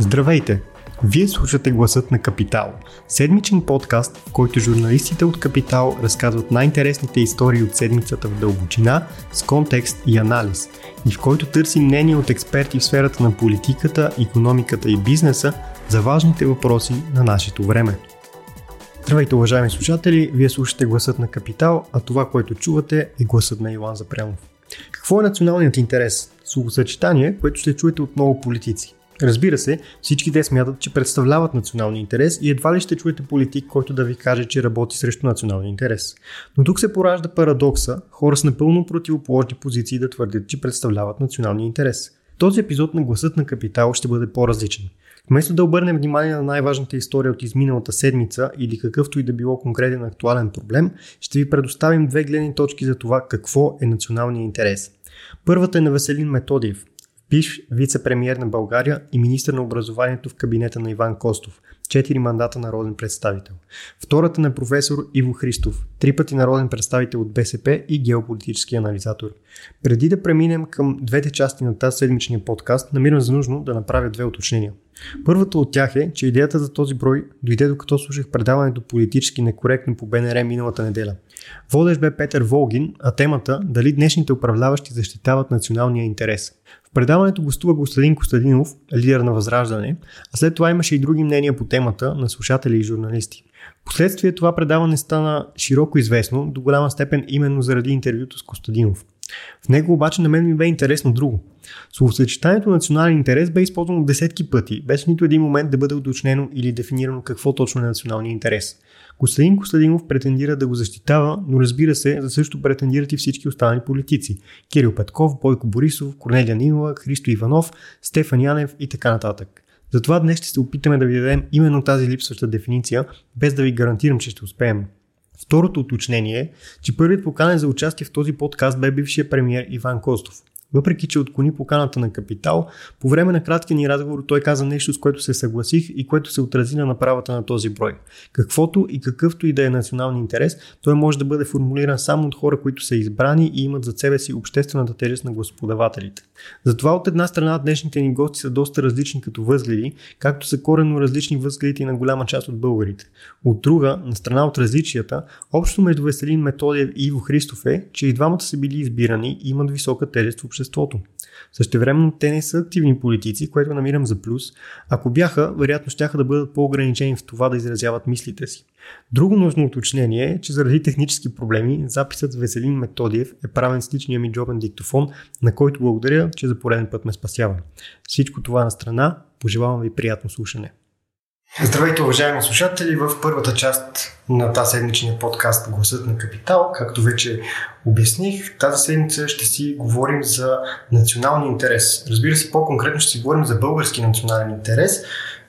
Здравейте! Вие слушате Гласът на Капитал, седмичен подкаст, в който журналистите от Капитал разказват най-интересните истории от седмицата в дълбочина, с контекст и анализ, и в който търсим мнение от експерти в сферата на политиката, економиката и бизнеса за важните въпроси на нашето време. Здравейте, уважаеми слушатели! Вие слушате Гласът на Капитал, а това, което чувате е гласът на Иван Запрямов. Какво е националният интерес? Словосъчетание, което ще чуете от много политици. Разбира се, всички те смятат, че представляват националния интерес и едва ли ще чуете политик, който да ви каже, че работи срещу националния интерес. Но тук се поражда парадокса хора с напълно противоположни позиции да твърдят, че представляват националния интерес. Този епизод на Гласът на Капитал ще бъде по-различен. Вместо да обърнем внимание на най-важната история от изминалата седмица или какъвто и да било конкретен актуален проблем, ще ви предоставим две гледни точки за това какво е националния интерес. Първата е на Веселин Методиев, бивш вице-премьер на България и министр на образованието в кабинета на Иван Костов, четири мандата народен представител. Втората на професор Иво Христов, три пъти народен представител от БСП и геополитически анализатор. Преди да преминем към двете части на тази седмичния подкаст, намирам за нужно да направя две уточнения. Първата от тях е, че идеята за този брой дойде докато слушах предаването политически некоректно по БНР миналата неделя. Водещ бе Петър Волгин, а темата дали днешните управляващи защитават националния интерес. Предаването гостува Костадин Костадинов, лидер на Възраждане, а след това имаше и други мнения по темата на слушатели и журналисти. Последствие това предаване стана широко известно, до голяма степен именно заради интервюто с Костадинов. В него обаче на мен ми бе интересно друго. Словосъчетанието национален интерес бе използвано десетки пъти, без нито един момент да бъде уточнено или дефинирано какво точно е националния интерес. Костадин Костадинов претендира да го защитава, но разбира се, за също претендират и всички останали политици. Кирил Петков, Бойко Борисов, Корнелия Нинова, Христо Иванов, Стефан Янев и така нататък. Затова днес ще се опитаме да ви дадем именно тази липсваща дефиниция, без да ви гарантирам, че ще успеем. Второто уточнение е, че първият поканен за участие в този подкаст бе бившия премьер Иван Костов. Въпреки, че отклони поканата на Капитал, по време на краткия ни разговор той каза нещо, с което се съгласих и което се отрази на направата на този брой. Каквото и какъвто и да е национален интерес, той може да бъде формулиран само от хора, които са избрани и имат за себе си обществената тежест на господавателите. Затова от една страна днешните ни гости са доста различни като възгледи, както са коренно различни възгледите на голяма част от българите. От друга, на страна от различията, общо между Веселин Методиев и Иво Христов е, че и двамата са били избирани и имат висока тежест в обществото. Същевременно те не са активни политици, което намирам за плюс. Ако бяха, вероятно ще да бъдат по-ограничени в това да изразяват мислите си. Друго нужно уточнение е, че заради технически проблеми записът Веселин Методиев е правен с личния ми джобен диктофон, на който благодаря, че за пореден път ме спасява. Всичко това на страна, пожелавам ви приятно слушане. Здравейте, уважаеми слушатели! В първата част на тази седмичния подкаст Гласът на Капитал, както вече обясних, тази седмица ще си говорим за националния интерес. Разбира се, по-конкретно ще си говорим за български национален интерес,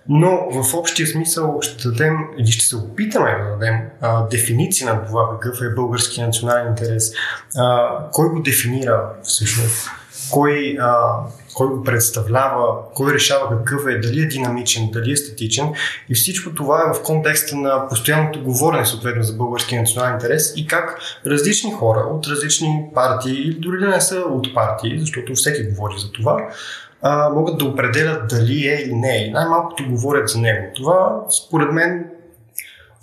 но в общия смисъл ще дадем или ще се опитаме да дадем а, дефиниция на това какъв е български национален интерес, а, кой го дефинира всъщност, кой, а, кой го представлява, кой решава какъв е, дали е динамичен, дали е статичен. И всичко това е в контекста на постоянното говорене съответно за българския национален интерес и как различни хора от различни партии, или дори да не са от партии, защото всеки говори за това, а, могат да определят дали е или не е. Най-малкото говорят за него. Това, според мен,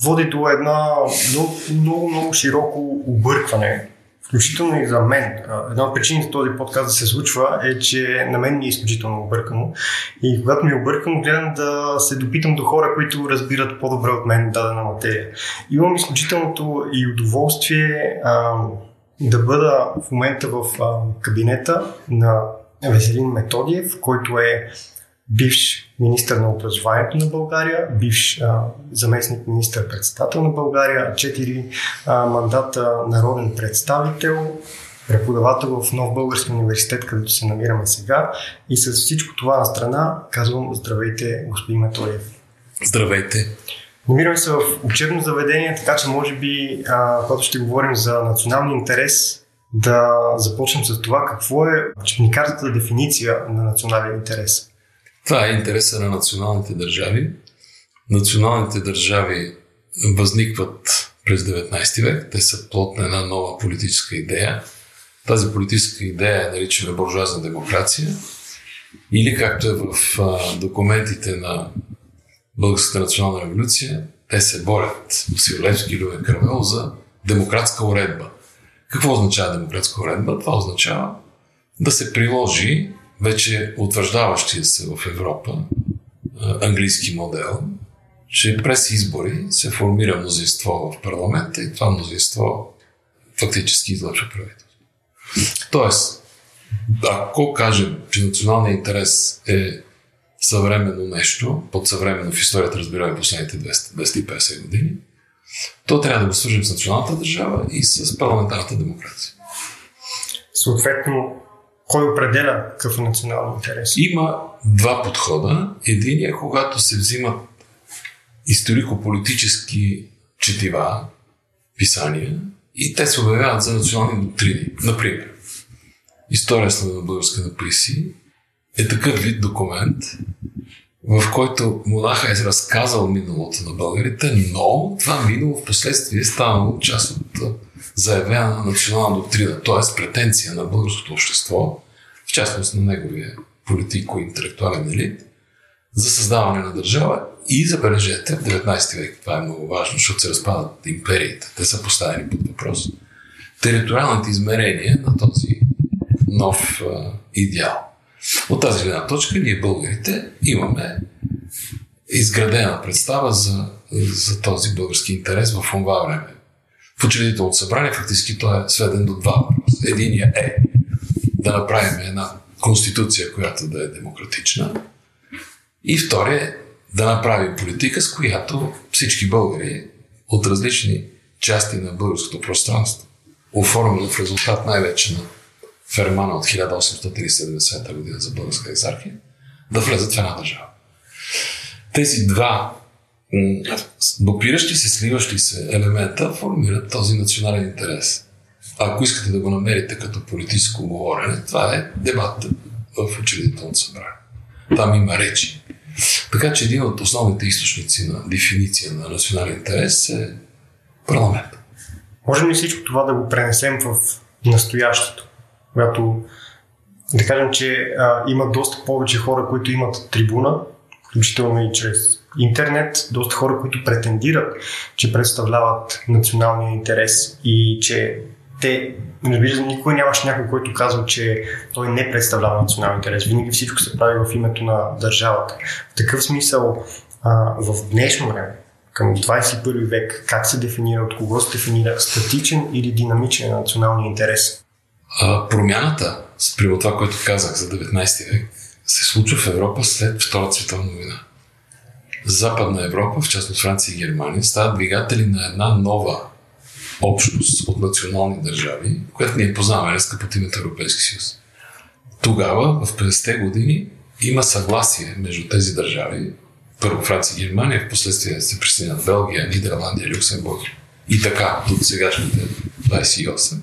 води до една много, много, много широко объркване включително и за мен. Една от причините този подкаст да се случва е, че на мен ми е изключително объркано. И когато ми е объркано, гледам да се допитам до хора, които разбират по-добре от мен дадена материя. Имам изключителното и удоволствие а, да бъда в момента в а, кабинета на Веселин Методиев, който е бивш министър на образованието на България, бивш а, заместник министър-председател на България, четири а, мандата народен представител, преподавател в Нов Български университет, където се намираме сега. И с всичко това на страна казвам здравейте, господин Методиев. Здравейте. Намираме се в учебно заведение, така че може би, а, когато ще говорим за националния интерес, да започнем с това какво е, че ни карта дефиниция на национален интерес. Това е интереса на националните държави. Националните държави възникват през 19 век. Те са плод на една нова политическа идея. Тази политическа идея е наричана буржуазна демокрация Или както е в документите на Българската национална революция, те се борят, Василевски и Любен Каравел, за демократска уредба. Какво означава демократска уредба? Това означава да се приложи вече утвърждаващия се в Европа английски модел, че през избори се формира мнозинство в парламента и това мнозинство фактически излъчва правителство. Тоест, ако кажем, че националният интерес е съвременно нещо, под съвременно в историята разбираме последните 200, 250 години, то трябва да го свържем с националната държава и с парламентарната демокрация. Съответно, кой определя какъв е национален интерес? Има два подхода. Единият, е когато се взимат историко-политически четива, писания, и те се обявяват за национални доктрини. Например, История на българска на Приси е такъв вид документ, в който монаха е разказал миналото на българите, но това минало в последствие е станало част от заявена национална доктрина, т.е. претенция на българското общество, в частност на неговия политико-интелектуален елит, за създаване на държава и забележете, в 19 век това е много важно, защото се разпадат империите, те са поставени под въпрос. Териториалните измерения на този нов а, идеал. От тази гледна точка ние българите имаме изградена представа за, за този български интерес в това време. В учредителното събрание фактически той е сведен до два въпроса. Единия е да направим една конституция, която да е демократична. И втория е да направим политика, с която всички българи от различни части на българското пространство, оформено в резултат най-вече на Фермана от 1870 година за българска екзархия, да влезат в една държава. Тези два допиращи се, сливащи се елемента формират този национален интерес. Ако искате да го намерите като политическо говорене, това е дебат в учредителното събрание. Там има речи. Така че един от основните източници на дефиниция на национален интерес е парламент. Можем ли всичко това да го пренесем в настоящето? Когато да кажем, че а, има доста повече хора, които имат трибуна, включително и чрез интернет, доста хора, които претендират, че представляват националния интерес и че те, разбира никой нямаше някой, който казва, че той не представлява национален интерес. Винаги всичко се прави в името на държавата. В такъв смисъл, а, в днешно време, към 21 век, как се дефинира, от кого се дефинира статичен или динамичен националния интерес? А, промяната, спрямо това, което казах за 19 век, се случва в Европа след Втората световна война. Западна Европа, в частност Франция и Германия, стават двигатели на една нова общност от национални държави, която ние познаваме днес под името Европейски съюз. Тогава, в 50-те години, има съгласие между тези държави. Първо Франция и Германия, в последствие се присъединят Белгия, Нидерландия, Люксембург и така до сегашните 28.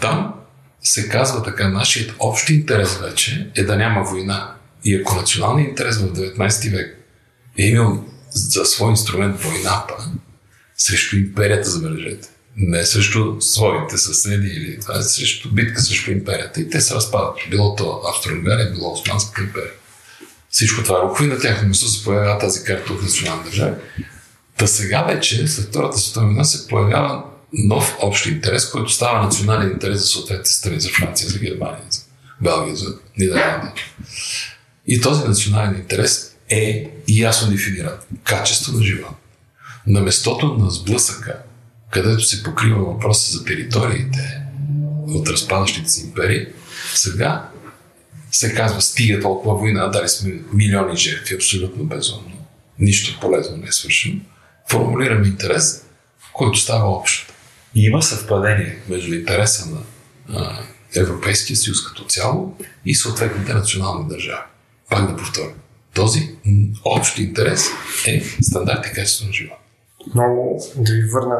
Там се казва така, нашият общ интерес вече е да няма война. И ако националният интерес в 19 век е имал за свой инструмент войната, срещу империята, забележете. Не срещу своите съседи или това е срещу битка срещу империята. И те се разпадат. Било то Австро-Унгария, било Османската империя. Всичко това рухва и на тяхно место се появява тази карта от национална държава. Та сега вече, след Втората световна война, се появява нов общ интерес, който става национален интерес за съответните страни, за Франция, за Германия, за Белгия, за Нидерландия. И този национален интерес е ясно дефиниран. Качество на живота на местото на сблъсъка, където се покрива въпроса за териториите от разпадащите си империи, сега се казва, стига толкова война, дали сме милиони жертви, абсолютно безумно. Нищо полезно не е свършено. Формулираме интерес, който става общ. И има съвпадение между интереса на а, Европейския съюз като цяло и съответните национални държави. Пак да повторя. Този общ интерес е стандарт и качество на живота много да ви върна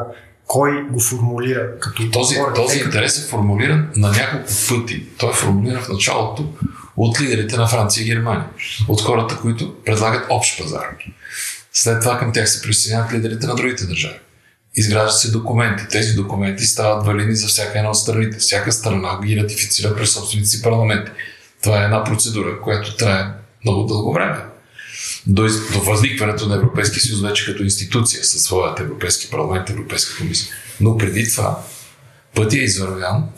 кой го формулира като този, хора, този интерес е формулиран на няколко пъти. Той е формулиран в началото от лидерите на Франция и Германия, от хората, които предлагат общ пазар. След това към тях се присъединяват лидерите на другите държави. Изграждат се документи. Тези документи стават валидни за всяка една от страните. Всяка страна ги ратифицира през собствените си парламенти. Това е една процедура, която трае много дълго време. До, до възникването на Европейския съюз вече като институция със своят Европейски парламент, Европейска комисия. Но преди това пътя е извървян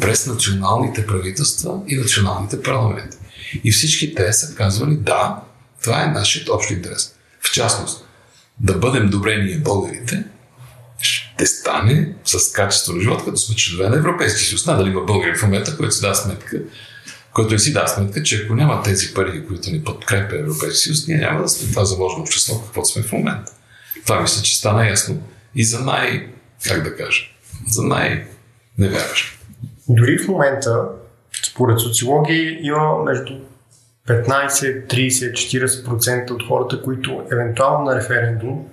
през националните правителства и националните парламенти. И всички те са казвали да, това е нашият общ интерес. В частност, да бъдем добре ние българите, ще стане с качество на живот, като сме членове на Европейския съюз. Надали има българи в момента, който си дава сметка, който си дава сметка, че ако няма тези пари, които ни подкрепя Европейския съюз, ние няма да сме това заложено общество, каквото сме в момента. Това мисля, че стана ясно и за най, как да кажа, за най-невярващ. Дори в момента, според социологии, има между 15, 30, 40% от хората, които евентуално на референдум,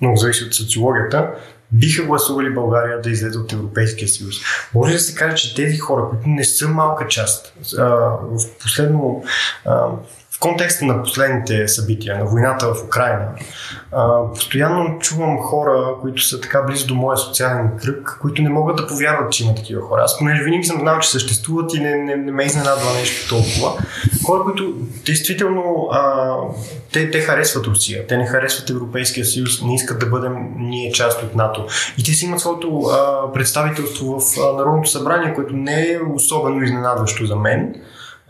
много зависи от социологията, биха гласували България да излезе от Европейския съюз. Може да се каже, че тези хора, които не са малка част, в последно в контекста на последните събития, на войната в Украина, постоянно чувам хора, които са така близо до моя социален кръг, които не могат да повярват, че има такива хора. Аз понеже винаги съм знал, че съществуват и не, не, не ме изненадва нещо толкова. Хора, които действително а, те, те харесват Русия, те не харесват Европейския съюз, не искат да бъдем ние част от НАТО. И те си имат своето а, представителство в а, Народното събрание, което не е особено изненадващо за мен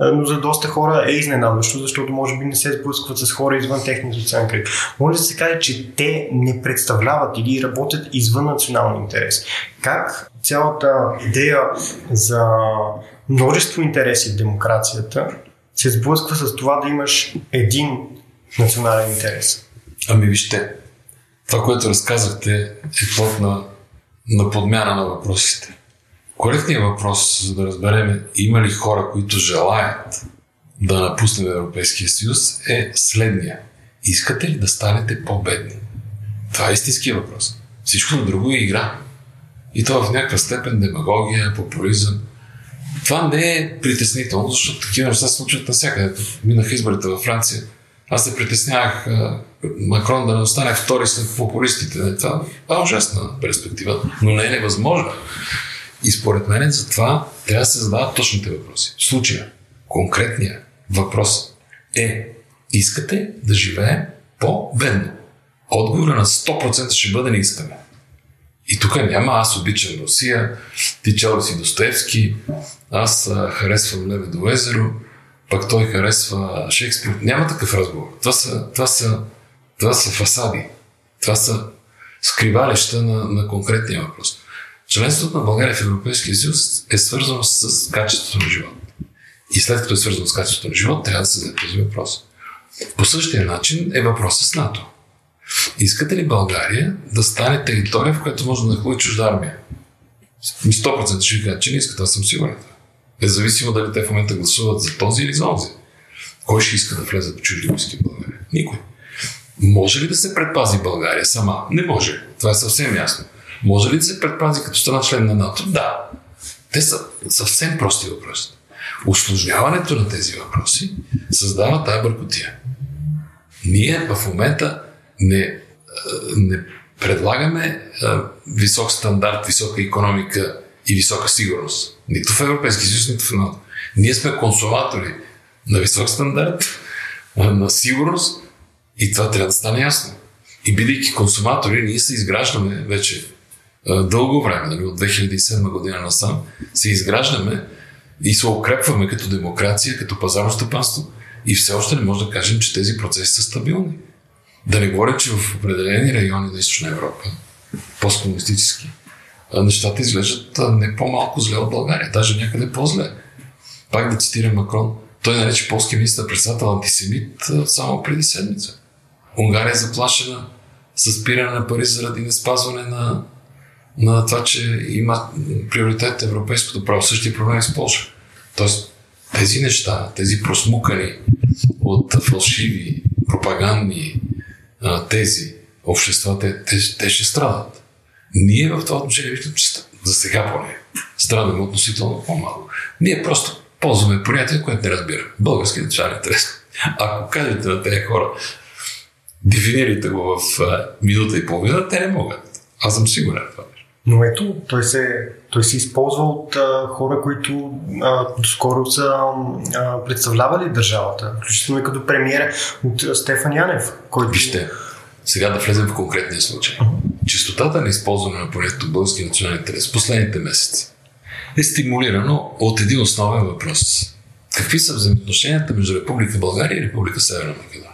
но за доста хора е изненадващо, защото може би не се сблъскват с хора извън техния социален кръг. Може да се каже, че те не представляват или работят извън национални интерес. Как цялата идея за множество интереси в демокрацията се сблъсква с това да имаш един национален интерес? Ами вижте, това, което разказахте е плод на, на подмяна на въпросите. Коректният въпрос, за да разберем има ли хора, които желаят да напуснем Европейския съюз, е следния. Искате ли да станете по-бедни? Това е истинския въпрос. Всичко на друго е игра. И то в някаква степен демагогия, популизъм. Това не е притеснително, защото такива неща се случват навсякъде. Минах изборите във Франция. Аз се притеснявах Макрон да не остане втори след популистите. Това е ужасна перспектива, но не е невъзможно. И според мен за това трябва да се задават точните въпроси. В случая, конкретният въпрос е искате да живеем по-бедно? Отговора на 100% ще бъде не искаме. И тук няма аз обичам Русия, ти чел си Достоевски, аз харесвам Лебедо езеро, пък той харесва Шекспир. Няма такъв разговор. Това са, това са, това са фасади. Това са скривалища на, на конкретния въпрос. Членството на България в Европейския съюз е свързано с качеството на живот. И след като е свързано с качеството на живот, трябва да се зададе този въпрос. По същия начин е въпросът с НАТО. Искате ли България да стане територия, в която може да нахлуи чужда армия? 100% ще ви кажа, че не искат, аз съм сигурен. Независимо дали те в момента гласуват за този или за онзи. Кой ще иска да влезе в чужди войски в България? Никой. Може ли да се предпази България сама? Не може. Това е съвсем ясно. Може ли да се предпази като страна член на НАТО? Да. Те са съвсем прости въпроси. Осложняването на тези въпроси създава тая бъркотия. Ние в момента не, не предлагаме висок стандарт, висока економика и висока сигурност. Нито в Европейски съюз, нито в НАТО. Ние сме консуматори на висок стандарт, на сигурност и това трябва да стане ясно. И бидейки консуматори, ние се изграждаме вече дълго време, нали, от 2007 година насам, се изграждаме и се укрепваме като демокрация, като пазарно стъпанство и все още не може да кажем, че тези процеси са стабилни. Да не говоря, че в определени райони на Източна Европа, посткомунистически, нещата изглеждат не по-малко зле от България, даже някъде по-зле. Пак да цитирам Макрон, той нарече полски министър председател антисемит само преди седмица. Унгария е заплашена с спиране на пари заради неспазване на на това, че има приоритет европейското право. Същия проблем с Польша. Тоест, тези неща, тези просмукани от фалшиви, пропагандни тези общества, те, те, те ще страдат. Ние в това отношение виждам, че за сега поне страдаме относително по-малко. Ние просто ползваме понятие, което не разбира. Български държавен интерес. Ако кажете на тези хора, дефинирайте го в а, минута и половина, те не могат. Аз съм сигурен това. Но ето, той се, той се използва от а, хора, които а, доскоро са а, представлявали държавата, включително и като премиера от Стефан Янев. Който... Вижте, сега да влезем в конкретния случай. Чистотата на използване на понятието български национален интерес в последните месеци е стимулирано от един основен въпрос. Какви са взаимоотношенията между Република България и Република Северна Македония?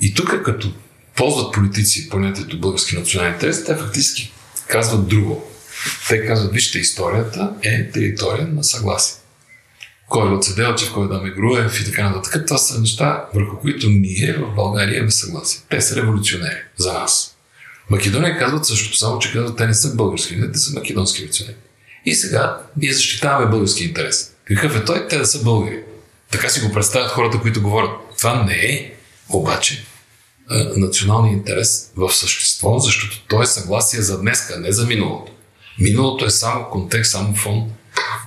И тук, като ползват политици понятието български национален интерес, те фактически казват друго. Те казват, вижте, историята е територия на съгласие. Кой е Оцеделчев, кой е Даме Груев и така нататък. Това са неща, върху които ние в България имаме съгласие. Те са революционери за нас. Македония казват същото, само че казват, те не са български, те са македонски революционери. И сега ние защитаваме български интерес. Какъв е той? Те да са българи. Така си го представят хората, които говорят. Това не е обаче националния интерес в същество, защото то е съгласие за днеска, не за миналото. Миналото е само контекст, само фон.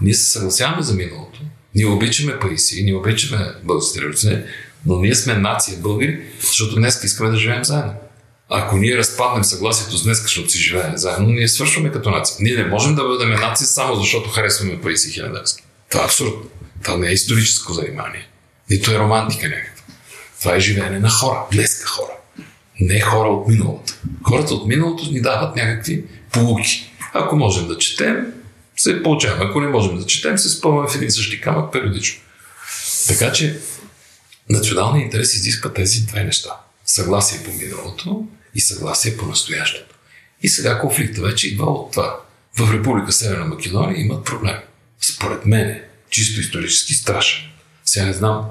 Ние се съгласяваме за миналото. Ние обичаме Паиси, ние обичаме българските революционери, но ние сме нация българи, защото днес искаме да живеем заедно. Ако ние разпаднем съгласието с днес, защото си живеем заедно, ние свършваме като нация. Ние не можем да бъдем нация само защото харесваме Паиси Хилендарски. Това е абсурдно. Това не е историческо занимание. Нито е романтика някаква. Това е живеене на хора, днеска хора. Не хора от миналото. Хората от миналото ни дават някакви полуки. Ако можем да четем, се получаваме. Ако не можем да четем, се спъваме в един същи камък периодично. Така че националният интерес изисква тези две неща. Съгласие по миналото и съгласие по настоящето. И сега конфликта вече идва от това. В Република Северна Македония имат проблеми. Според мен, чисто исторически страшен. Сега не знам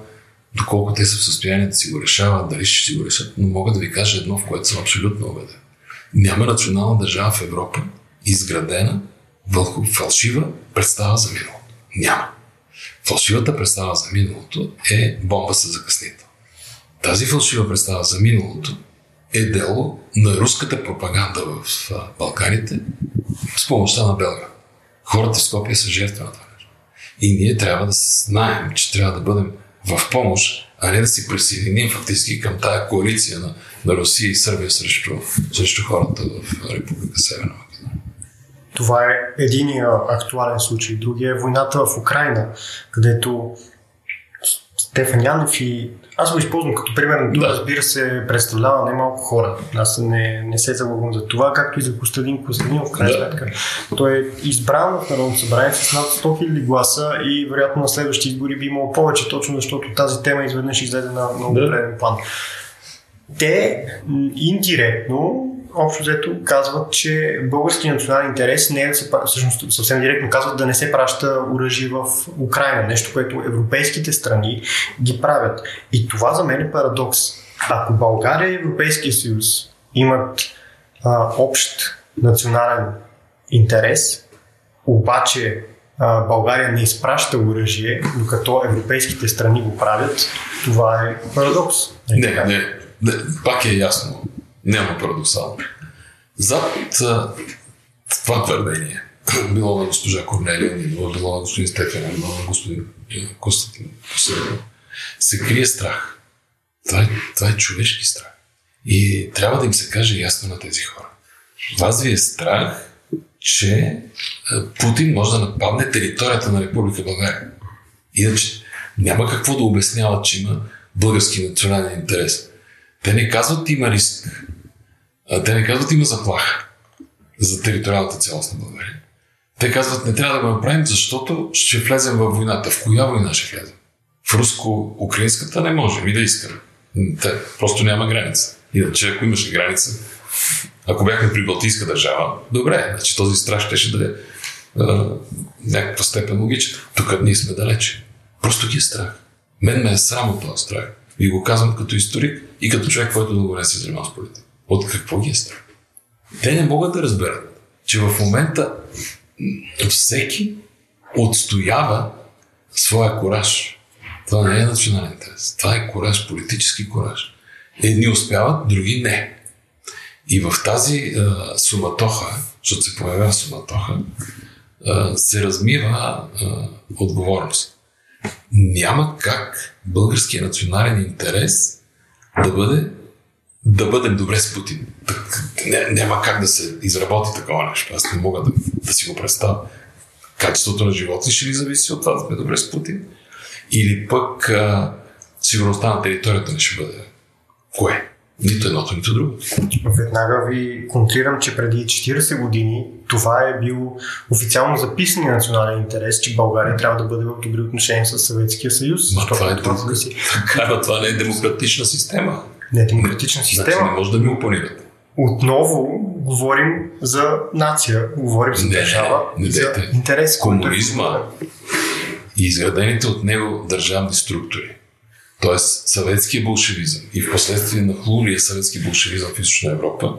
доколко те са в състояние да си го решават, дали ще си го решат, но мога да ви кажа едно, в което съм абсолютно убеден. Няма национална държава в Европа, изградена върху фалшива представа за миналото. Няма. Фалшивата представа за миналото е бомба с закъснител. Тази фалшива представа за миналото е дело на руската пропаганда в Балканите с помощта на Белград. Хората в Скопия са жертва на това. И ние трябва да знаем, че трябва да бъдем в помощ, а не да си присъединим фактически към тая коалиция на, на Русия и Сърбия срещу, срещу хората в Република Северна. Това е единия актуален случай. Другия е войната в Украина, където Стефан Янев и аз го използвам като пример, но да. разбира се представлява немалко хора. Аз не, не се залъгвам за това, както и за Костадин Костадинов, в крайна да. сметка. Той е избран в Народното събрание с над 100 000 гласа и вероятно на следващите избори би имало повече, точно защото тази тема изведнъж излезе на много да. план. Те индиректно общо взето казват, че български национален интерес не е всъщност съвсем директно казват да не се праща оръжие в Украина, нещо, което европейските страни ги правят. И това за мен е парадокс. Ако България и Европейския съюз имат а, общ национален интерес, обаче а, България не изпраща оръжие, докато европейските страни го правят, това е парадокс. Не, не, не пак е ясно няма парадоксално. Зад това твърдение, било на госпожа Корнелия, било, било на господин Стефан, било на господин е, Константин се крие страх. Това е, това е човешки страх. И трябва да им се каже ясно на тези хора. Вас ви е страх, че Путин може да нападне територията на Република България. Иначе няма какво да обясняват, че има български национален интерес. Те не казват, има риск те не казват има заплаха за териториалната цялост на България. Те казват не трябва да го направим, защото ще влезем в войната. В коя война ще влезем? В руско-украинската не можем и да искаме. Те, просто няма граница. Иначе, ако имаше граница, ако бяхме при Балтийска държава, добре, значи този страх ще, ще да е някаква степен логичен. Тук ние сме далече. Просто ги е страх. Мен ме е срам от този страх. И го казвам като историк и като човек, който дълго не се занимава с политика. От какво ги е страх? Те не могат да разберат, че в момента всеки отстоява своя кораж. Това не е национален интерес. Това е кораж, политически кораж. Едни успяват, други не. И в тази а, суматоха, защото се появява суматоха, а, се размива а, отговорност. Няма как българския национален интерес да бъде да бъдем добре с не, няма как да се изработи такова нещо. Аз не мога да, да си го представя. Качеството на живота ще ли зависи от това да сме добре с Путин? Или пък а, сигурността на територията не ще бъде. Кое? Нито едното, нито другото. Веднага ви контрирам, че преди 40 години това е бил официално записания национален интерес, че България трябва да бъде в добри отношения с Съветския съюз. Ма това е друго. Си... Така, това не е демократична система. Не е демократична система. Значи не може да ми опонирате. Отново говорим за нация, говорим за не, държава, не, не, за интерес. Комунизма и изградените от него държавни структури т.е. съветския болшевизъм и в последствие на хлулия съветски болшевизъм в Източна Европа,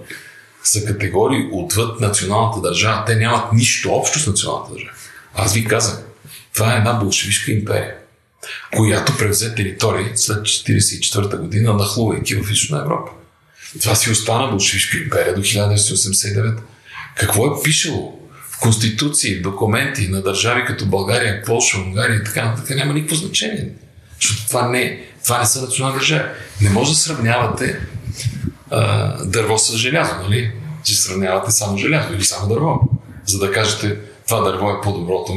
са категории отвъд националната държава. Те нямат нищо общо с националната държава. Аз ви казах, това е една болшевишка империя, която превзе територии след 1944 година, нахлувайки в Източна Европа. Това си остана болшевишка империя до 1989. Какво е пишело в конституции, документи на държави като България, Польша, Унгария и така нататък, няма никакво значение. Защото това не, това не са национални държави. Не може да сравнявате а, дърво с желязо, нали? Че сравнявате само желязо или само дърво. За да кажете, това дърво е по-добро от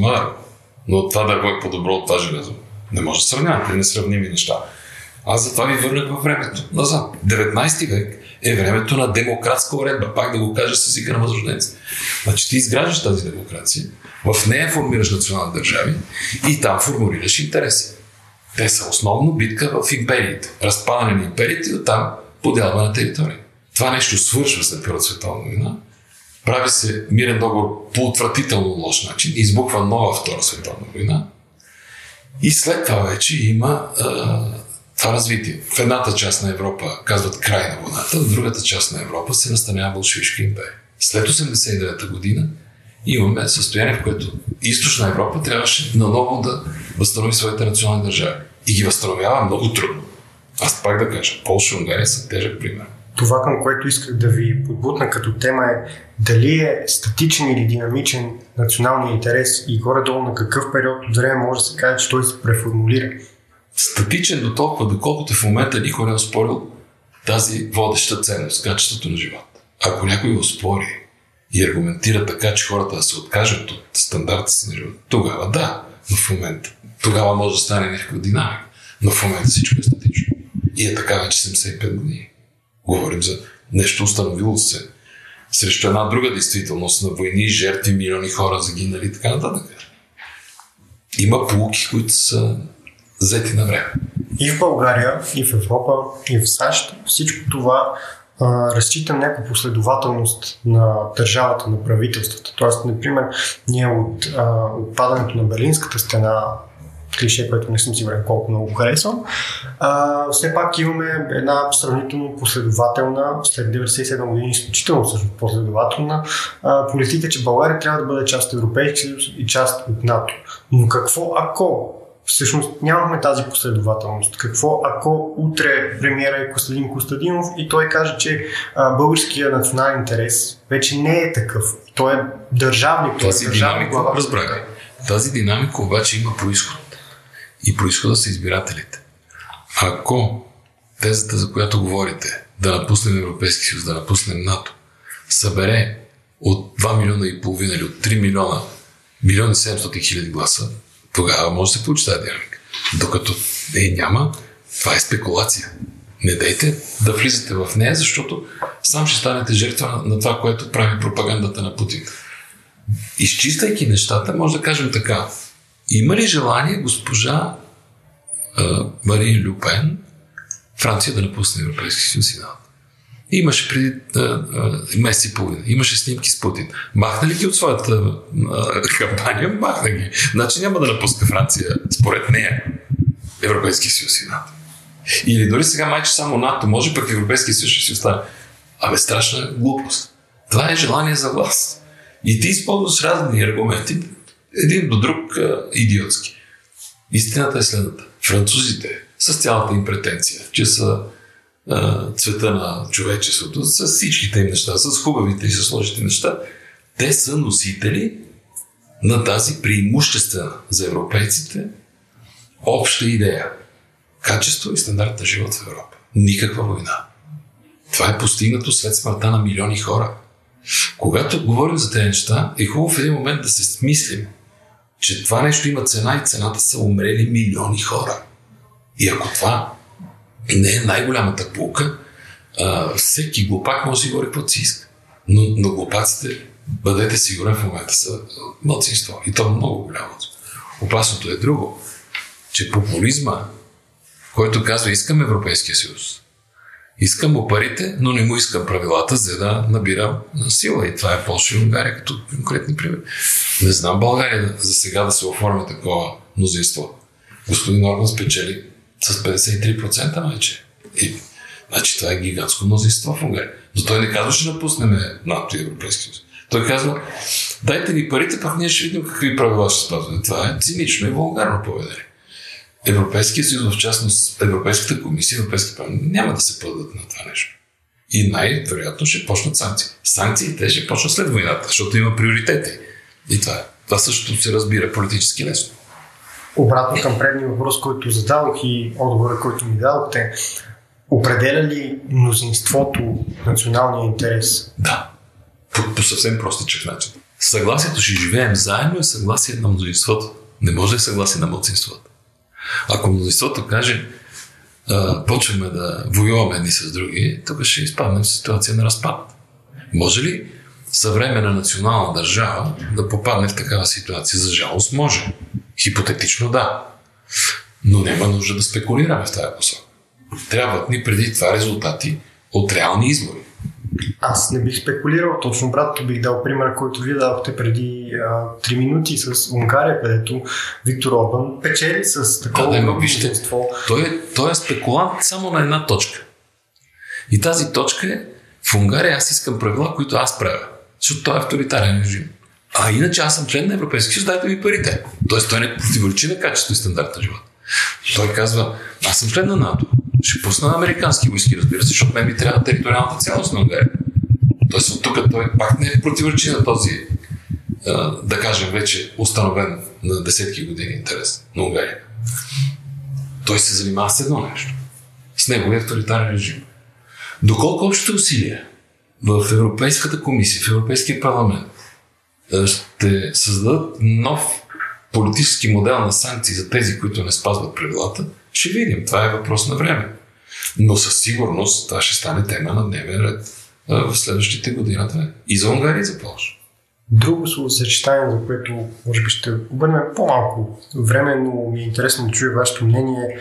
но това дърво е по-добро от това желязо. Не може да сравнявате несравними неща. Аз затова ви върнах във времето, назад. 19 век е времето на демократска уредба. Пак да го кажа с езика на възрожденци. Значи ти изграждаш тази демокрация, в нея формираш национални държави и там формулираш интереси. Те са основно битка в империите. Разпадане на империите и оттам поделба на територия. Това нещо свършва след Първата световна война. Прави се мирен договор по отвратително лош начин. Избухва нова Втора световна война. И след това вече има а, това развитие. В едната част на Европа казват край на войната, в другата част на Европа се настанява Болшевишка империя. След 89-та година имаме състояние, в което източна Европа трябваше наново да възстанови своите национални държави. И ги възстановява много трудно. Аз пак да кажа, Польша и Унгария са тежък пример. Това, към което исках да ви подбутна като тема е дали е статичен или динамичен националния интерес и горе-долу на какъв период от време може да се каже, че той се преформулира. Статичен до толкова, доколкото в момента никой не е спорил тази водеща ценност, качеството на живота. Ако някой го спори и аргументира така, че хората да се откажат от стандарта си на живота, тогава да, но в момента. Тогава може да стане някаква динамика. Но в момента всичко е статично. И е така вече 75 години. Говорим за нещо установило се срещу една друга действителност на войни, жертви, милиони хора загинали и така нататък. Има полуки, които са взети на време. И в България, и в Европа, и в САЩ всичко това разчитам някаква последователност на държавата, на правителствата. Тоест, например, ние от а, отпадането на Берлинската стена клише, което не съм сигурен колко много харесвам. А, все пак имаме една сравнително последователна, след 97 години изключително също последователна а, политика, че България трябва да бъде част от Европейския съюз и част от НАТО. Но какво ако всъщност нямахме тази последователност. Какво ако утре премиера е Костадин Костадинов и той каже, че а, българския национален интерес вече не е такъв. Той е държавник. Тази е динамика, разбрах. Тази динамика обаче има происход. И происхода са избирателите. Ако тезата, за която говорите, да напуснем Европейски съюз, да напуснем НАТО, събере от 2 милиона и половина или от 3 милиона, милиони 700 хиляди гласа, тогава може да се получи тази динамика. Докато е няма, това е спекулация. Не дайте да влизате в нея, защото сам ще станете жертва на това, което прави пропагандата на Путин. Изчистайки нещата, може да кажем така. Има ли желание госпожа а, Марин Люпен Франция да напусне Европейски съюз и НАТО? Имаше преди а, а, месец и половина. Имаше снимки с Путин. Махна ли ги от своята а, кампания? Махна ги. Значи няма да напуска Франция, според нея, Европейски съюз и НАТО. Или дори сега майче само НАТО може, пък Европейския съюз ще си остане. Абе, страшна глупост. Това е желание за власт. И ти използваш разни аргументи, един до друг а, идиотски. Истината е следната. Французите, с цялата им претенция, че са цвета на човечеството, с всичките им неща, с хубавите и с лошите неща, те са носители на тази преимуществена за европейците обща идея. Качество и стандарт на живот в Европа. Никаква война. Това е постигнато след смъртта на милиони хора. Когато говорим за тези неща, е хубаво в един момент да се смислим, че това нещо има цена и цената са умрели милиони хора. И ако това не е най-голямата полука, всеки глупак може да си говори каквото си иска. Но, но глупаците, бъдете сигурен, в момента са мълцинство. И то много голямо. Опасното е друго, че популизма, който казва искам Европейския съюз, искам му парите, но не му искам правилата, за да набирам на сила. И това е Польша и Унгария като конкретни примери. Не знам България за сега да се оформя такова мнозинство. Господин Орбан спечели с 53% вече. И, значи това е гигантско мнозинство в Унгария. Но той не казва, ще напуснем НАТО и Европейския съюз. Той казва, дайте ни парите, пък ние ще видим какви правила ще спазваме. Това е цинично и вулгарно поведение. Европейския съюз, в частност Европейската комисия, Европейския парламент няма да се подадат на това нещо. И най-вероятно ще почнат санкции. Санкциите ще почнат след войната, защото има приоритети. И това, това също се разбира политически лесно. Обратно към предния въпрос, който зададох и отговора, който ми дадохте, определя ли мнозинството националния интерес? Да, по, по съвсем простичък начин. Съгласието ще живеем заедно е съгласие на мнозинството. Не може да е съгласие на младсинството. Ако мнозинството каже, а, почваме да воюваме едни с други, тук ще изпаднем в ситуация на разпад. Може ли съвременна национална държава да попадне в такава ситуация? За жалост може. Хипотетично да. Но няма нужда да спекулираме в тази посока. Трябват ни преди това резултати от реални избори. Аз не бих спекулирал, точно обратно бих дал пример, който вие дадохте преди а, 3 минути с Унгария, където Виктор Орбан печели с такова да, да, вижте, той, е, той е спекулант само на една точка. И тази точка е в Унгария аз искам правила, които аз правя. Защото той е авторитарен режим. А иначе аз съм член на Европейския съюз, дайте ми парите. Тоест той не противоречи на качество и стандарт на живота. Той казва, аз съм член на НАТО. Ще пусна американски войски, разбира се, защото мен ми трябва териториалната цялост на Унгария. Тоест от тук той пак не е противоречи на този, да кажем, вече установен на десетки години интерес на Унгария. Той се занимава с едно нещо. С неговия авторитарен режим. Доколко общите усилия в Европейската комисия, в Европейския парламент ще създадат нов политически модел на санкции за тези, които не спазват правилата, ще видим. Това е въпрос на време. Но със сигурност това ще стане тема на дневен ред в следващите годината и за Унгария и за Польша. Друго съчетание, за което може би ще обърнем по-малко време, но ми е интересно да чуя вашето мнение.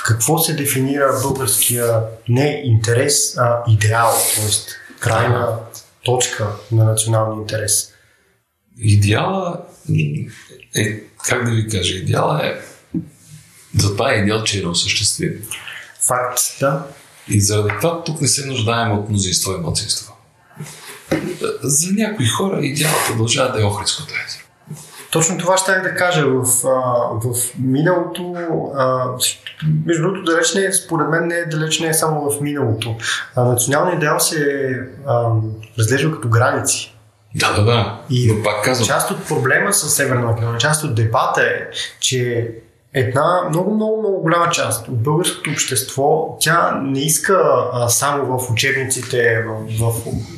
В какво се дефинира българския не интерес, а идеал, т.е. крайна точка на националния интерес? Идеала е, как да ви кажа, идеала е затова е идеал, че е неосъществим. Факт, да. И заради това тук не се нуждаем от мнозинство и младсинство. За някои хора идеалът продължава да е Охридското езеро. Точно това ще да кажа. В, в миналото, между другото, далеч не е, според мен не е, далеч не е само в миналото. националният идеал се а, разглежда като граници. Да, да, да. И Но пак казвам. част от проблема с Северна Македония, част от дебата е, че една много, много, много голяма част от българското общество, тя не иска а, само в учебниците в,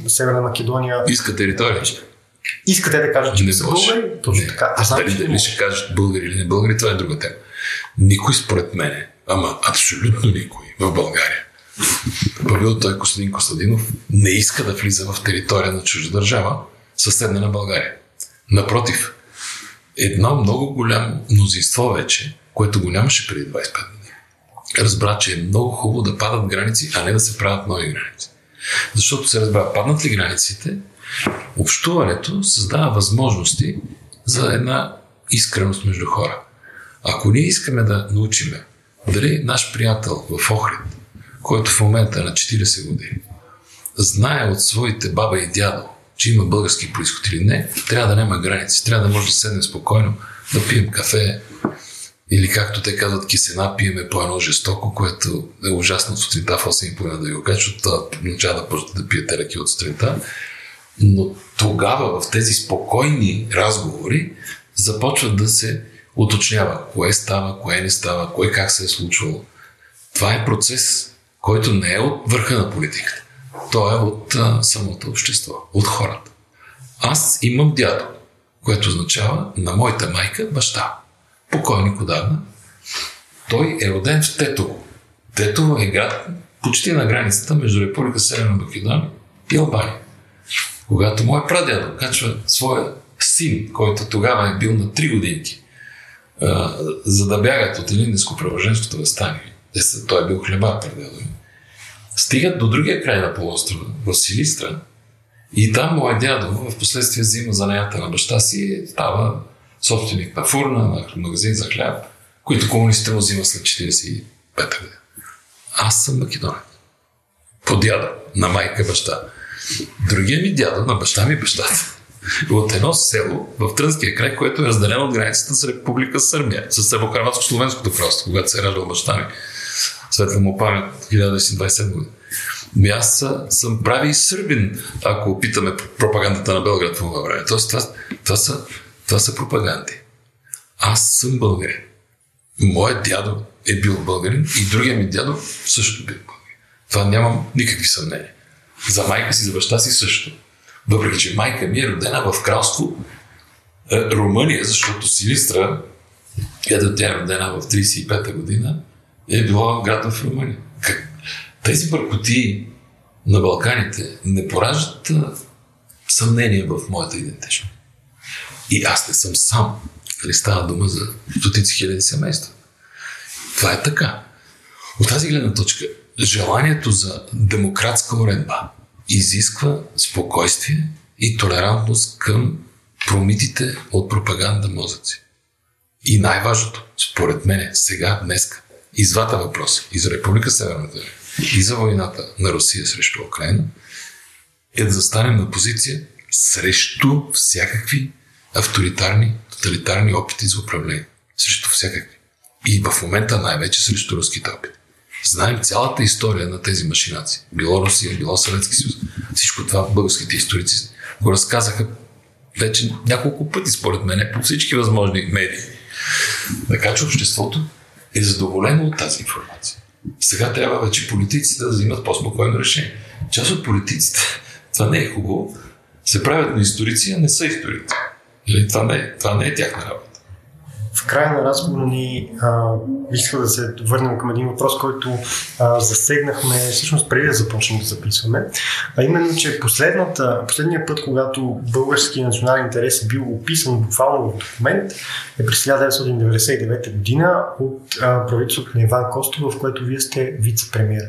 в Северна Македония. Иска територия. Иска те да кажат, че не са българи. Точно не. така. А знам, дали, дали ще кажат българи или не българи, това е друга тема. Никой според мене, ама абсолютно никой в България, Павел той Костадин Костадинов не иска да влиза в територия на чужда държава, съседна на България. Напротив, едно много голямо мнозинство вече което го нямаше преди 25 години. Разбра, че е много хубаво да падат граници, а не да се правят нови граници. Защото се разбра, паднат ли границите, общуването създава възможности за една искреност между хора. Ако ние искаме да научиме дали наш приятел в Охрид, който в момента е на 40 години, знае от своите баба и дядо, че има български происход или не, трябва да няма граници. Трябва да може да седнем спокойно, да пием кафе, или както те казват, кисена пиеме по едно жестоко, което е ужасно сутринта в 8.30 да ви защото означава да почнете да пиете ръки от сутринта. Но тогава в тези спокойни разговори започват да се уточнява кое става, кое не става, кое как се е случвало. Това е процес, който не е от върха на политиката. то е от а, самото общество, от хората. Аз имам дядо, което означава на моята майка баща. Покойник отдавна. Той е роден в Тетово. Тетово е град почти на границата между Република Северна Македония и Албания. Когато мой прадядо качва своя син, който тогава е бил на 3 годинки, за да бягат от Елинденско правоженското възстание, той е бил хлеба прадядо стигат до другия край на полуострова, в Силистра, и там моят дядо в последствие взима занятата на баща си и става собственик на фурна, на магазин за хляб, които комунистите му взима след 45 година. Аз съм македонец. По дядо, на майка баща. Другия ми дядо, на баща ми бащата. От едно село в Трънския край, което е разделено от границата с Република Сърбия, с Сърбо-Харватско-Словенското кралство, когато се е раждал баща ми светла му памет, 1927 година. Ми аз съм прави сърбин, ако опитаме пропагандата на Белград по време. Тоест, това, това, са, това са пропаганди. Аз съм българин. Моят дядо е бил българин и другия ми дядо също бил българин. Това нямам никакви съмнения. За майка си, за баща си също. Въпреки, че майка ми е родена в кралство е, Румъния, защото Силистра, където тя е родена в 35-та година, е била град в Румъния. Тези бъркоти на Балканите не пораждат съмнение в моята идентичност. И аз не съм сам. Нали става дума за стотици хиляди семейства. Това е така. От тази гледна точка, желанието за демократска уредба изисква спокойствие и толерантност към промитите от пропаганда мозъци. И най-важното, според мен, сега, днеска, и двата въпроса, и за Република Северната и за войната на Русия срещу Украина, е да застанем на позиция срещу всякакви авторитарни, тоталитарни опити за управление. Срещу всякакви. И в момента най-вече срещу руските опити. Знаем цялата история на тези машинации. Било Русия, било Съветски съюз. Всичко това българските историци го разказаха вече няколко пъти, според мен, по всички възможни медии. Така че обществото е задоволено от тази информация. Сега трябва вече политиците да взимат по-спокойно решение. Част от политиците, това не е хубаво, се правят на историци, а не са историци. Или това не, е, това не е тяхна работа в края на разговора ни а, исках да се върнем към един въпрос, който а, засегнахме всъщност преди да започнем да записваме, а именно, че последната, последния път, когато български национален интерес е бил описан буквално в документ, е през 1999 година от а, правителството на Иван Костов, в което вие сте вице-премьер.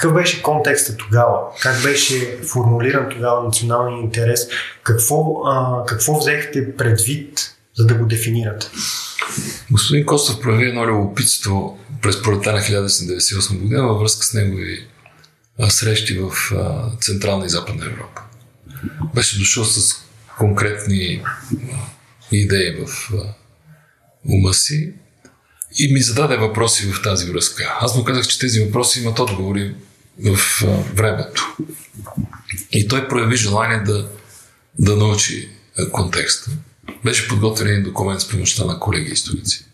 Какъв беше контекста тогава? Как беше формулиран тогава националния интерес? Какво, а, какво взехте предвид за да го дефинират. Господин Костов прояви едно любопитство през пролета на 1998 година във връзка с негови срещи в Централна и Западна Европа. Беше дошъл с конкретни идеи в ума си и ми зададе въпроси в тази връзка. Аз му казах, че тези въпроси имат отговори в времето. И той прояви желание да, да научи контекста беше подготвен един документ с помощта на колеги историци,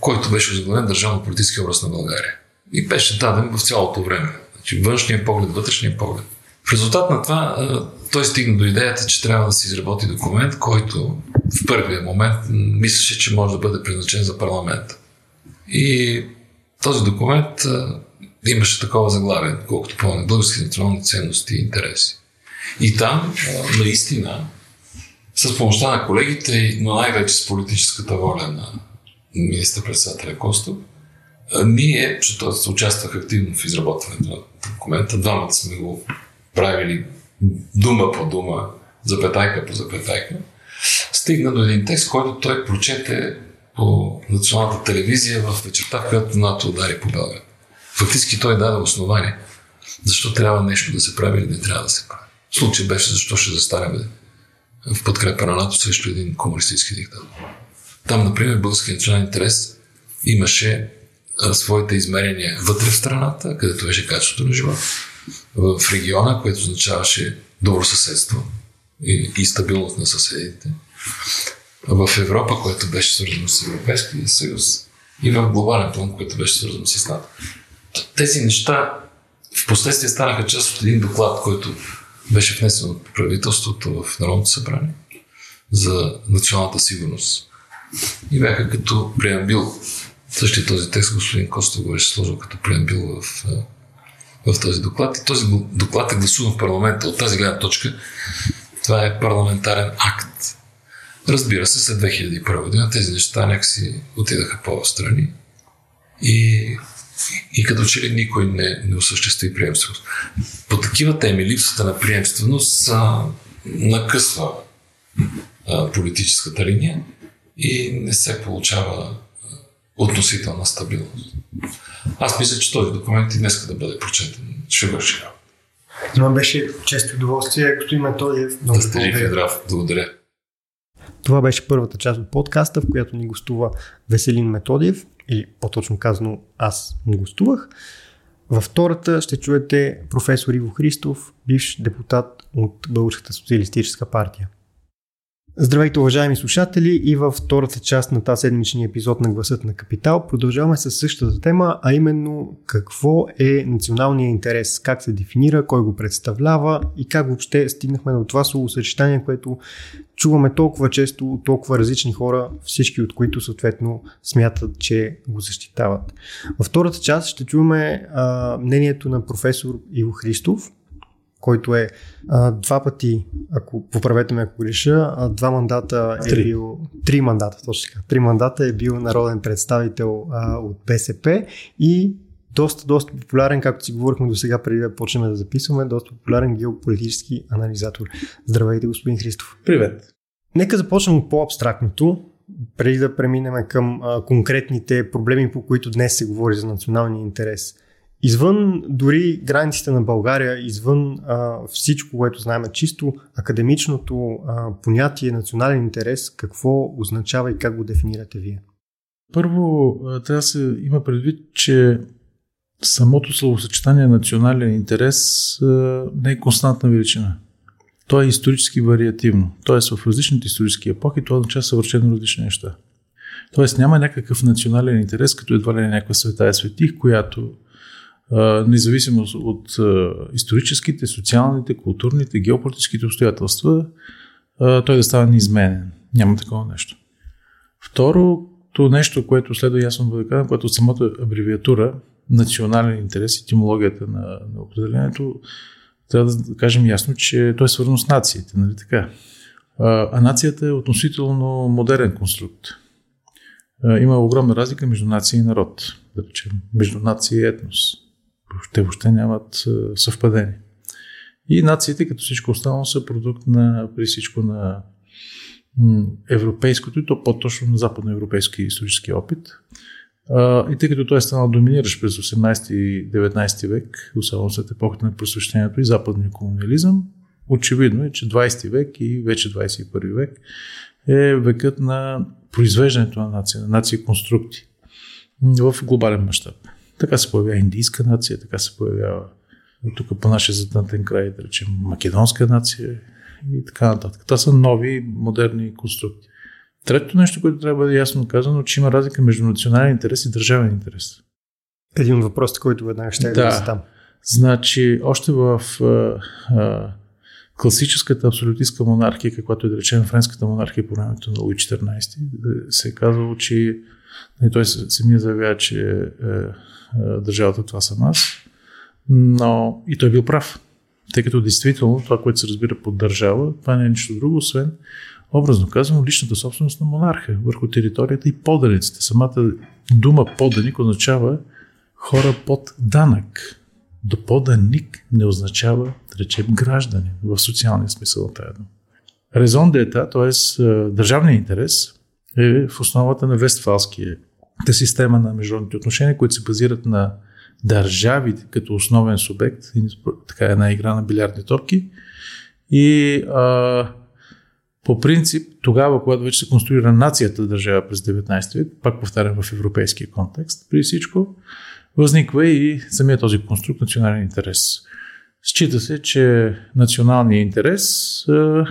който беше озаглавен Държавно-политически образ на България. И беше даден в цялото време. Значи, външния поглед, вътрешния поглед. В резултат на това той стигна до идеята, че трябва да се изработи документ, който в първия момент мислеше, че може да бъде предназначен за парламента. И този документ имаше такова заглавие, колкото помня, български национални ценности и интереси. И там наистина с помощта на колегите, но най-вече с политическата воля на министър-председателя Костов, ние, защото участвах активно в изработването на документа, двамата сме го правили дума по дума, запетайка по запетайка, стигна до един текст, който той прочете по националната телевизия в вечерта, в която НАТО удари по Белград. Фактически той даде основание защо трябва нещо да се прави или не трябва да се прави. Случай беше защо ще застанем в подкрепа на НАТО срещу един комунистически диктатор. Там, например, българският национален интерес имаше своите измерения вътре в страната, където беше качеството на живота, в региона, което означаваше добро съседство и, и стабилност на съседите, в Европа, което беше свързано с Европейския съюз и в глобален план, което беше свързано с НАТО. Тези неща в последствие станаха част от един доклад, който беше внесен от правителството в Народното събрание за националната сигурност. И бяха като преамбил. Същия този текст господин Коста го беше сложил като преамбил в, в този доклад. И този доклад е гласуван в парламента. От тази гледна точка това е парламентарен акт. Разбира се, след 2001 година тези неща някакси отидаха по-страни и, и като че ли никой не, не осъществи приемственост. По такива теми липсата на приемственост а, накъсва а, политическата линия и не се получава относителна стабилност. Аз мисля, че този документ и днес да бъде прочетен. Ще върши работа. Това беше често удоволствие, господин Методиев. Да сте жив и здрав. Благодаря. Това беше първата част от подкаста, в която ни гостува Веселин Методиев, или по-точно казано аз му гостувах. Във втората ще чуете професор Иво Христов, бивш депутат от Българската социалистическа партия. Здравейте, уважаеми слушатели, и във втората част на тази седмичния епизод на Гласът на Капитал продължаваме с същата тема, а именно какво е националният интерес, как се дефинира, кой го представлява и как въобще стигнахме до това словосъчетание, което чуваме толкова често от толкова различни хора, всички от които съответно смятат, че го защитават. Във втората част ще чуваме а, мнението на професор Иво Христов, който е а, два пъти, ако поправете ме ако греша, а, два мандата е три. бил, три мандата, точно така, три мандата е бил народен представител а, от БСП и доста, доста популярен, както си говорихме до сега, преди да почнем да записваме, доста популярен геополитически анализатор. Здравейте, господин Христов. Привет. Нека започнем от по-абстрактното, преди да преминем към а, конкретните проблеми, по които днес се говори за националния интерес – Извън дори границите на България, извън а, всичко, което знаем, чисто академичното а, понятие национален интерес, какво означава и как го дефинирате вие? Първо, трябва да се има предвид, че самото словосъчетание национален интерес а, не е константна величина. То е исторически вариативно. Тоест в различните исторически епохи това означава съвършено различни неща. Тоест няма някакъв национален интерес, като едва ли е някаква света е светих, която независимо от историческите, социалните, културните, геополитическите обстоятелства, той да става неизменен. Няма такова нещо. Второто нещо, което следва ясно да кажа, което от самата абревиатура, национален интерес, етимологията на, на определението, трябва да кажем ясно, че той е свързано с нациите, нали така? А нацията е относително модерен конструкт. Има огромна разлика между нация и народ, да речем, между нация и етнос те въобще нямат съвпадение. И нациите, като всичко останало, са продукт на, при всичко на европейското и то по-точно на западноевропейски исторически опит. И тъй като той е станал доминиращ през 18 и 19 век, особено след епохата на просвещението и западния колониализъм, очевидно е, че 20 век и вече 21 век е векът на произвеждането на нация, на нации конструкти в глобален мащаб. Така се появява индийска нация, така се появява тук по нашия задънтен край, да речем, македонска нация и така нататък. Това са нови, модерни конструкти. Третото нещо, което трябва да бъде ясно казано, че има разлика между национален интерес и държавен интерес. Един въпрос, който веднага ще да, да там. Значи, още в а, а, класическата абсолютистка монархия, каквато е да речем френската монархия по времето на Луи XIV, се е казало, че и нали, той самия заявява, че е, е, държавата това съм аз. Но и той е бил прав. Тъй като действително това, което се разбира под държава, това не е нищо друго, освен образно казано, личната собственост на монарха върху територията и поданиците. Самата дума поданик означава хора под данък. До поданик не означава, да речем, граждани в социалния смисъл на тази дума. Резон дета, т.е. държавният интерес, е в основата на Вестфалския система на международните отношения, които се базират на държавите като основен субект, така е една игра на билярдни топки. И а, по принцип, тогава, когато вече се конструира нацията държава през 19 век, пак повтарям в европейския контекст, при всичко, възниква и самия този конструкт национален интерес. Счита се, че националният интерес а,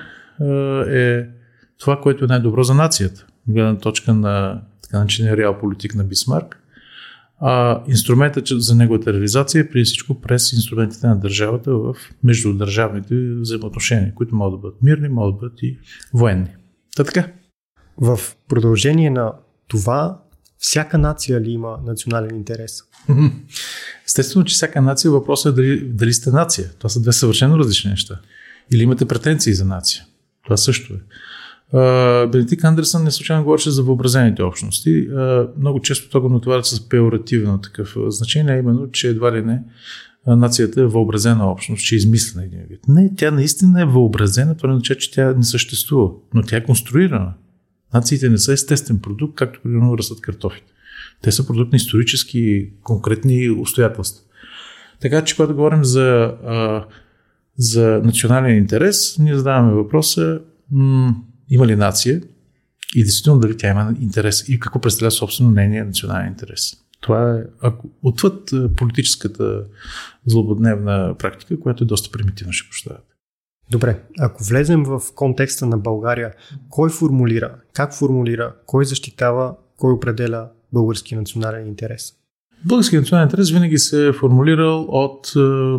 е това, което е най-добро за нацията. Гледна точка на така начинен реал политик на Бисмарк. а инструментът за неговата реализация е преди всичко през инструментите на държавата в междудържавните взаимоотношения, които могат да бъдат мирни, могат да бъдат и военни. Та така. В продължение на това, всяка нация ли има национален интерес? Естествено, че всяка нация въпросът е дали, дали сте нация. Това са две съвършено различни неща. Или имате претенции за нация. Това също е. Бенедикт Андерсън не случайно говореше за въобразените общности. Много често това го натоварят с пеоративно такъв значение, именно, че едва ли не нацията е въобразена общност, че е измислена един вид. Не, тя наистина е въобразена, това не означава, че тя не съществува, но тя е конструирана. Нациите не са естествен продукт, както примерно растат картофите. Те са продукт на исторически конкретни обстоятелства. Така че, когато говорим за, за национален интерес, ние задаваме въпроса има ли нация и действително дали тя има интерес и какво представлява собствено нейния национален интерес. Това е ако, отвъд политическата злободневна практика, която е доста примитивна, ще прощавате. Добре, ако влезем в контекста на България, кой формулира, как формулира, кой защитава, кой определя български национален интерес? Български национален интерес винаги се е формулирал от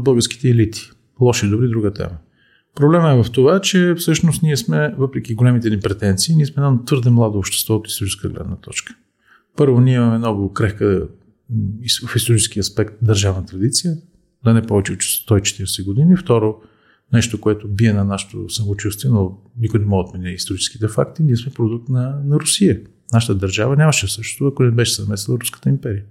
българските елити. Лоши и добри, друга тема. Проблема е в това, че всъщност ние сме, въпреки големите ни претенции, ние сме едно твърде младо общество от историческа гледна точка. Първо, ние имаме много крехка в исторически аспект държавна традиция, да не повече от 140 години. Второ, нещо, което бие на нашето самочувствие, но никой не може да отмени историческите факти, ние сме продукт на, на Русия. Нашата държава нямаше също, ако не беше съместила Руската империя.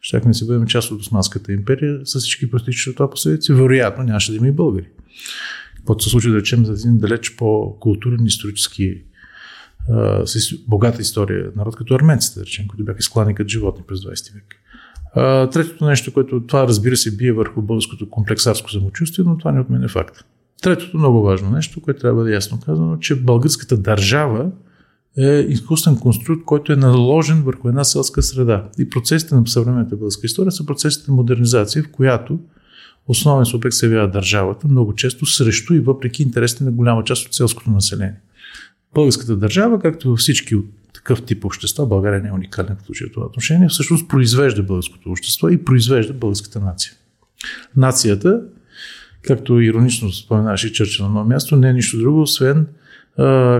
Щяхме си бъдем част от Османската империя с всички простичащи от това последици. Вероятно нямаше да има и българи. Каквото се случи, да речем, за един далеч по-културен, исторически с богата история народ, като арменците, да речем, които бяха изклани като животни през 20 век. третото нещо, което това разбира се бие върху българското комплексарско самочувствие, но това не отмене факт. Третото много важно нещо, което трябва да бъде ясно казано, че българската държава е изкуствен конструкт, който е наложен върху една селска среда. И процесите на съвременната българска история са процесите на модернизация, в която основен субект се явява държавата, много често срещу и въпреки интересите на голяма част от селското население. Българската държава, както всички от такъв тип общества, България не е уникален в случая това отношение, всъщност произвежда българското общество и произвежда българската нация. Нацията, както иронично споменаваше Чърча на едно място, не е нищо друго, освен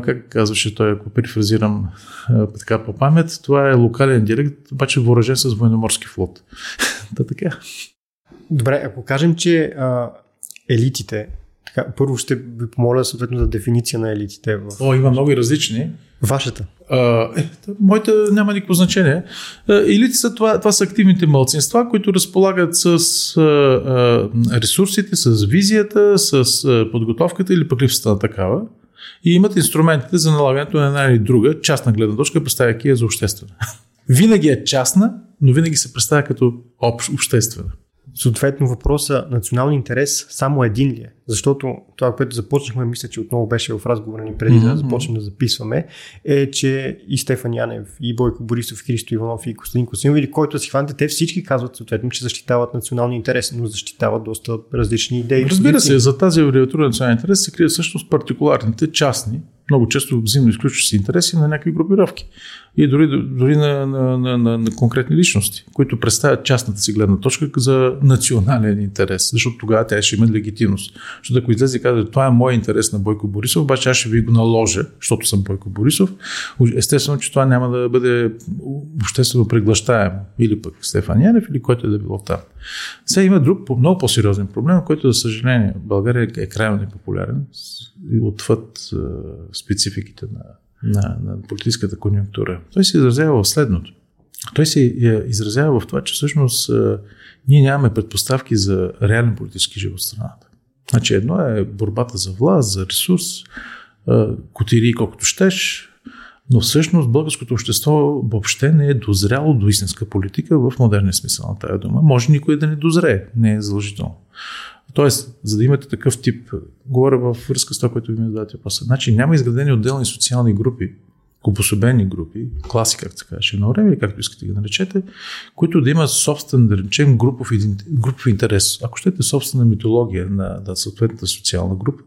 как казваше той, ако перифразирам така по памет, това е локален диалект, обаче въоръжен с военноморски флот. Та така. Добре, ако кажем, че а, елитите, така, първо ще ви помоля съответно за дефиниция на елитите. В... О, има много и различни. Вашата. А, е, моята няма никакво значение. Елити са това, това са активните мълцинства, които разполагат с а, а, ресурсите, с визията, с а, подготовката или пък липсата на такава и имат инструментите за налагането на една или друга частна гледна точка, представяйки я за обществена. винаги е частна, но винаги се представя като общ, обществена. Съответно въпроса национален интерес само един ли е? Защото това, което започнахме, мисля, че отново беше в разговора ни преди mm-hmm. да започнем да записваме, е, че и Стефан Янев, и Бойко Борисов, и Христо Иванов, и Костадин Косимов, или който си хванете, те всички казват съответно, че защитават националния интерес, но защитават доста различни идеи. Разбира се, за тази абревиатура национален интерес се крият всъщност партикуларните частни много често взаимно изключващи интереси на някакви групировки и дори, дори на, на, на, на, на конкретни личности, които представят частната си гледна точка за национален интерес, защото тогава тя ще има легитимност. Защото ако излезе и каже, това е мой интерес на Бойко Борисов, обаче аз ще ви го наложа, защото съм Бойко Борисов, естествено, че това няма да бъде обществено преглъщаемо. Или пък Стефан Янев, или който е да било там. Сега има друг много по-сериозен проблем, който, за съжаление, България е крайно непопулярен и отвъд спецификите на, на, на политическата конъюнктура. Той се изразява в следното. Той се е, изразява в това, че всъщност ние нямаме предпоставки за реален политически живот в страната. Значи едно е борбата за власт, за ресурс, котири колкото щеш, но всъщност българското общество въобще не е дозряло до истинска политика в модерния смисъл на тази дума. Може никой да не дозрее, не е задължително. Тоест, за да имате такъв тип, говоря във връзка с това, което ви ми задавате после. Значи няма изградени отделни социални групи, обособени групи, класи, както се каже, на време, както искате ги наречете, които да имат собствен, да речем, групов, групов интерес. Ако щете собствена митология на, на съответната социална група,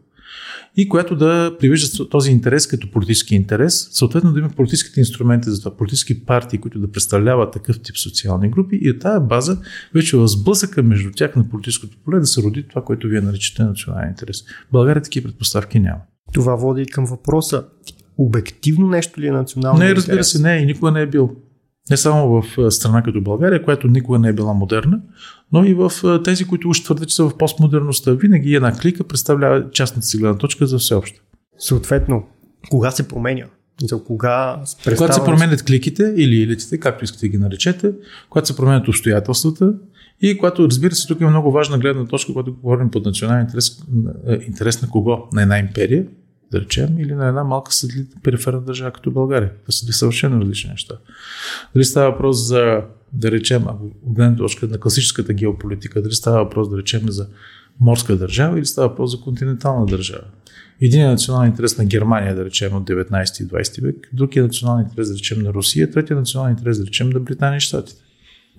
и която да привижда този интерес като политически интерес, съответно да има политическите инструменти за това, политически партии, които да представляват такъв тип социални групи и от тази база вече в сблъсъка между тях на политическото поле да се роди това, което вие наричате национален интерес. В България такива предпоставки няма. Това води и към въпроса. Обективно нещо ли е национално? Не, разбира се, не, и никога не е бил. Не само в страна като България, която никога не е била модерна, но и в тези, които уж твърдят, че са в постмодерността. Винаги една клика представлява частната си гледна точка за всеобщо. Съответно, кога се променя? За кога представя... Когато се променят кликите или елитите, както искате ги наречете, когато се променят обстоятелствата и когато, разбира се, тук има много важна гледна точка, когато говорим под национален интерес, интерес на кого? На една империя, да речем, или на една малка сателитна периферна държава като България. Това са две съвършено различни неща. Дали става въпрос за, да речем, ако гледна точка на класическата геополитика, дали става въпрос, да речем, за морска държава или става въпрос за континентална държава. Един е национален интерес на Германия, да речем, от 19 и 20 век, друг е национален интерес, да речем, на Русия, третия е национален интерес, да речем, на Британия и Штатите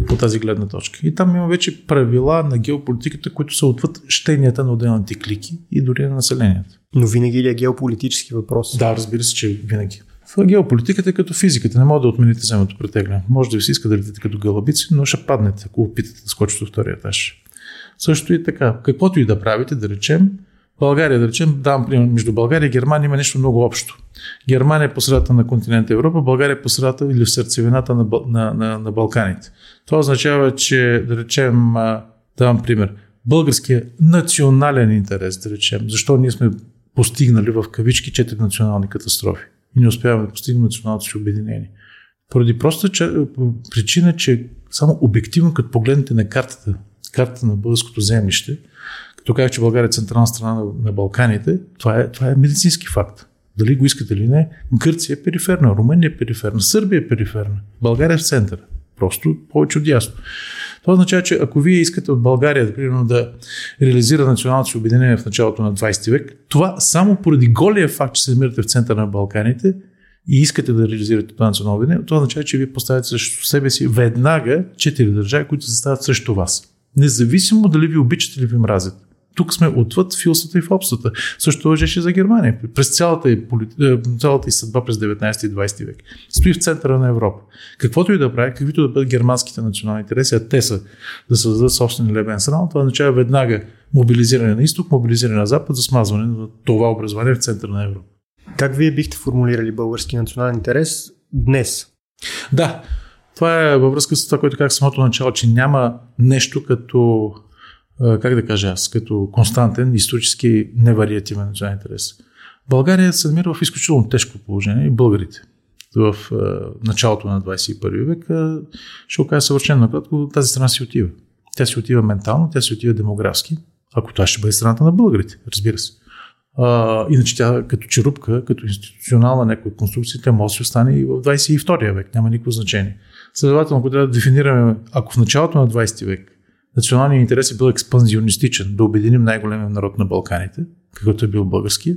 по тази гледна точка. И там има вече правила на геополитиката, които са отвъд щенията на отделните клики и дори на населението. Но винаги ли е геополитически въпрос? Да, разбира се, че винаги. В геополитиката е като физиката. Не може да отмените земното претегляне. Може да ви се иска да летите като галабици, но ще паднете, ако опитате да скочите втория етаж. Също и така. Каквото и да правите, да речем, България, да речем, давам пример, между България и Германия има нещо много общо. Германия е по средата на континента Европа, България е по средата или в сърцевината на, на, на, на Балканите. Това означава, че, да речем, давам пример, българския национален интерес, да речем, защо ние сме постигнали в кавички четири национални катастрофи и не успяваме да постигнем националното си обединение. Поради проста че, причина, че само обективно, като погледнете на картата, картата на българското землище, като казах, че България е централна страна на, на Балканите, това е, това е медицински факт. Дали го искате или не, Гърция е периферна, Румъния е периферна, Сърбия е периферна, България е в центъра. Просто повече от ясно. Това означава, че ако вие искате от България, да, да реализира националното си обединение в началото на 20 век, това само поради голия факт, че се намирате в центъра на Балканите и искате да реализирате това национално обединение, това означава, че вие поставяте срещу себе си веднага четири държави, които се стават срещу вас. Независимо дали ви обичате или ви мразят. Тук сме отвъд филствата и фобствата. Също въжеше за Германия. През цялата и, е, цялата и съдба през 19 и 20 век. Стои в центъра на Европа. Каквото и да прави, каквито да бъдат германските национални интереси, а те са да създадат собствен лебен срам, това означава веднага мобилизиране на изток, мобилизиране на запад за смазване на това образование в центъра на Европа. Как вие бихте формулирали български национален интерес днес? Да, това е във връзка с това, което казах самото начало, че няма нещо като как да кажа аз, като константен, исторически невариативен национален интерес. България се намира в изключително тежко положение и българите в началото на 21 век, ще окаже съвършено накратко, тази страна си отива. Тя си отива ментално, тя си отива демографски, ако това ще бъде страната на българите, разбира се. А, иначе тя като черупка, като институционална някаква конструкция, тя може да остане и в 22 век, няма никакво значение. Следователно, ако трябва да дефинираме, ако в началото на 20 век националният интерес е бил експанзионистичен, да обединим най-големия народ на Балканите, какъвто е бил български.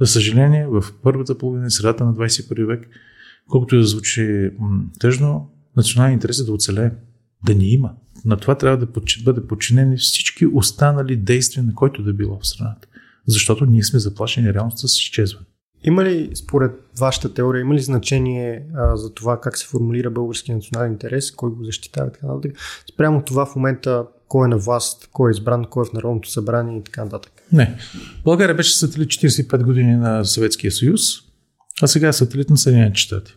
За съжаление, в първата половина, средата на 21 век, колкото и да звучи тъжно, националният интерес е да оцелее, да ни има. На това трябва да бъде подчинени всички останали действия, на който да било в страната. Защото ние сме заплашени реално с изчезване. Има ли, според вашата теория, има ли значение а, за това как се формулира български национален интерес, кой го защитава и така нататък? Спрямо това в момента кой е на власт, кой е избран, кой е в Народното събрание и така нататък. Не. България беше сателит 45 години на Съветския съюз, а сега е сателит на Съединените щати.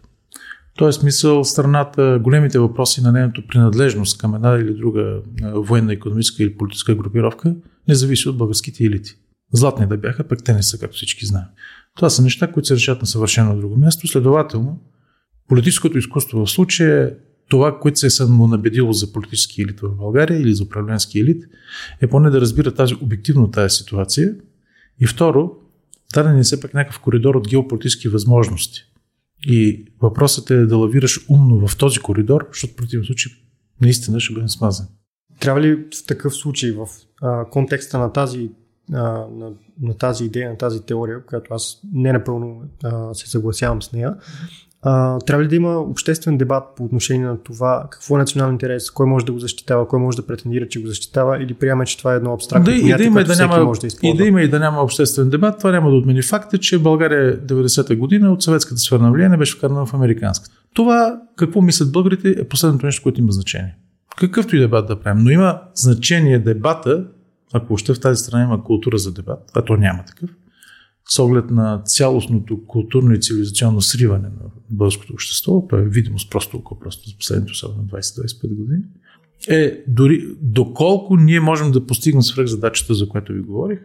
Тоест, смисъл страната, големите въпроси на нейната принадлежност към една или друга военна, економическа или политическа групировка не зависи от българските елити. Златни да бяха, пък те не са, както всички знаем. Това са неща, които се решат на съвършено друго място. Следователно, политическото изкуство в случая е това, което се е самонабедило за политически елит в България или за управленски елит, е поне да разбира тази обективно тази ситуация. И второ, да не се пък някакъв коридор от геополитически възможности. И въпросът е да лавираш умно в този коридор, защото в противен случай наистина ще бъдем смазан. Трябва ли в такъв случай, в а, контекста на тази, а, на, на тази идея, на тази теория, която аз не напълно а, се съгласявам с нея, А, трябва ли да има обществен дебат по отношение на това какво е национален интерес, кой може да го защитава, кой може да претендира, че го защитава или приема, че това е едно абстрактно да, понятие, и да има, да няма, може да използва. И да има и да няма обществен дебат, това няма да отмени факта, че България 90-та година от съветската сфера на влияние беше вкарана в американската. Това, какво мислят българите, е последното нещо, което има значение. Какъвто и дебат да правим, но има значение дебата, ако още в тази страна има култура за дебат, а то няма такъв, с оглед на цялостното културно и цивилизационно сриване на българското общество, то е видимост просто около просто за последните особено 20-25 години, е дори доколко ние можем да постигнем свръх задачата, за която ви говорих,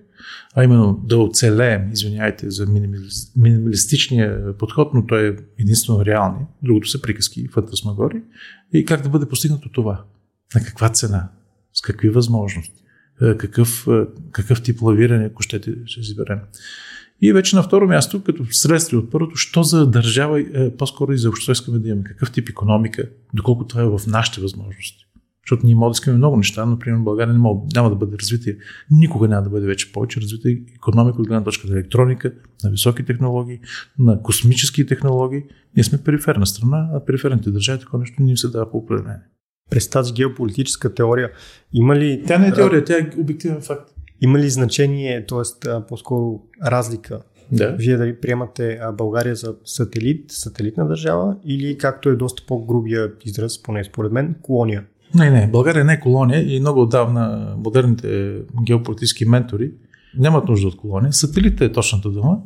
а именно да оцелеем, извиняйте за минималистичния подход, но той е единствено реални, другото са приказки и фантасмагори, и как да бъде постигнато това. На каква цена? С какви възможности? Е, какъв, е, какъв тип лавиране, ако ще, ще изберем. И вече на второ място, като следствие от първото, що за държава, е, по-скоро и за общество искаме да имаме, какъв тип економика, доколко това е в нашите възможности. Защото ние можем да искаме много неща, но, примерно, България не мога, няма да бъде развита, никога няма да бъде вече повече развита економика от гледна точка на електроника, на високи технологии, на космически технологии. Ние сме периферна страна, а периферните държави такова нещо не им се дава по определение. През тази геополитическа теория има ли... Тя не е теория, тя е обективен факт. Има ли значение, т.е. по-скоро разлика? Да. Вие дали приемате България за сателит, сателитна държава или както е доста по-грубия израз, поне според мен, колония? Не, не, България не е колония и много отдавна модерните геополитически ментори нямат нужда от колония. Сателит е точната дума.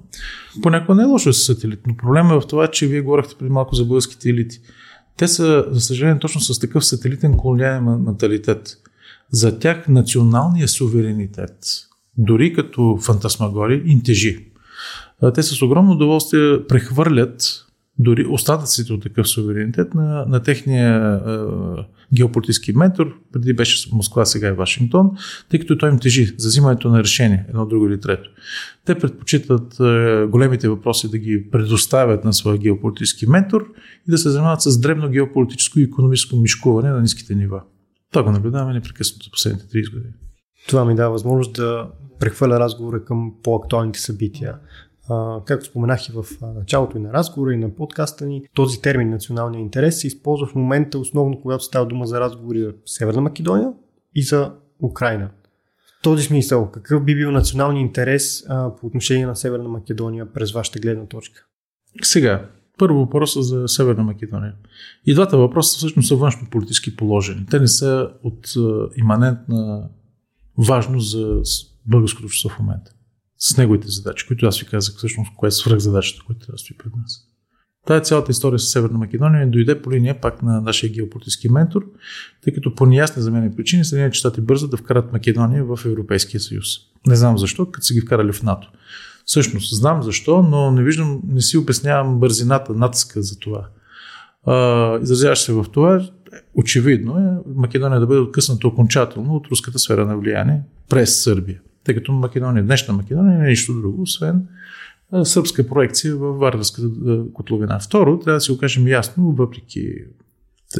Понякога не е лошо са сателит, но проблема е в това, че вие говорихте преди малко за българските елити. Те са, за съжаление, точно с такъв сателитен колониален менталитет. За тях националният суверенитет, дори като фантасмагори, им тежи. Те с огромно удоволствие прехвърлят дори остатъците от такъв суверенитет на, на техния е, геополитически ментор, преди беше Москва, сега е Вашингтон, тъй като той им тежи за взимането на решение, едно, друго или трето. Те предпочитат е, големите въпроси да ги предоставят на своя геополитически ментор и да се занимават с древно геополитическо и економическо мишкуване на ниските нива. Това го наблюдаваме непрекъснато последните 30 години. Това ми дава възможност да прехвърля разговора към по-актуалните събития. А, както споменах и в началото и на разговора, и на подкаста ни, този термин националния интерес се използва в момента основно когато става дума за разговори за Северна Македония и за Украина. В този смисъл, какъв би бил националния интерес а, по отношение на Северна Македония през вашата гледна точка? Сега, първо въпроса за Северна Македония. И двата въпроса всъщност са външно политически положени. Те не са от иманентна важност за българското общество в момента. С неговите задачи, които аз ви казах всъщност, кое е свръх задачата, която трябва да стои пред нас. Тая цялата история с Северна Македония дойде по линия пак на нашия геополитически ментор, тъй като по неясни за мен причини Съединените щати бързо да вкарат Македония в Европейския съюз. Не знам защо, като са ги вкарали в НАТО. Всъщност, знам защо, но не виждам, не си обяснявам бързината, натиска за това. изразяваш се в това, очевидно е Македония да бъде откъсната окончателно от руската сфера на влияние през Сърбия. Тъй като Македония, днешна Македония не е нищо друго, освен сръбска проекция в Вардарската котловина. Второ, трябва да си го кажем ясно, въпреки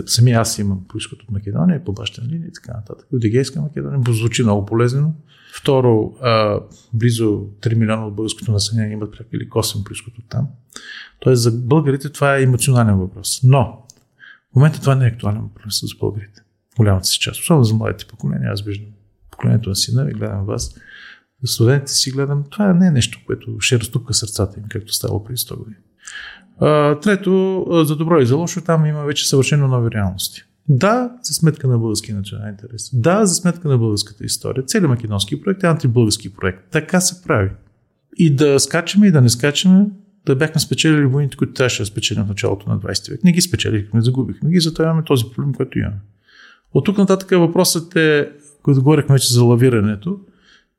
самия аз имам происход от Македония, по баща линия и така нататък. От Егейска Македония звучи много полезно. Второ, а, близо 3 милиона от българското население имат пряк или косвен происход от там. Тоест за българите това е емоционален въпрос. Но в момента това не е актуален въпрос за българите. Голямата си част. Особено за младите поколения. Аз виждам поколението на сина ви, гледам вас. За студентите си гледам. Това не е нещо, което ще разтупка сърцата им, както става преди 100 години. Трето, за добро и за лошо, там има вече съвършено нови реалности. Да, за сметка на български национален интерес. Да, за сметка на българската история. Целият македонски проект е антибългарски проект. Така се прави. И да скачаме и да не скачаме, да бяхме спечелили войните, които трябваше да спечелим в началото на 20 век. Не ги спечелихме, загубихме ги, затова имаме този проблем, който имаме. От тук нататък въпросът е, който говорихме вече за лавирането,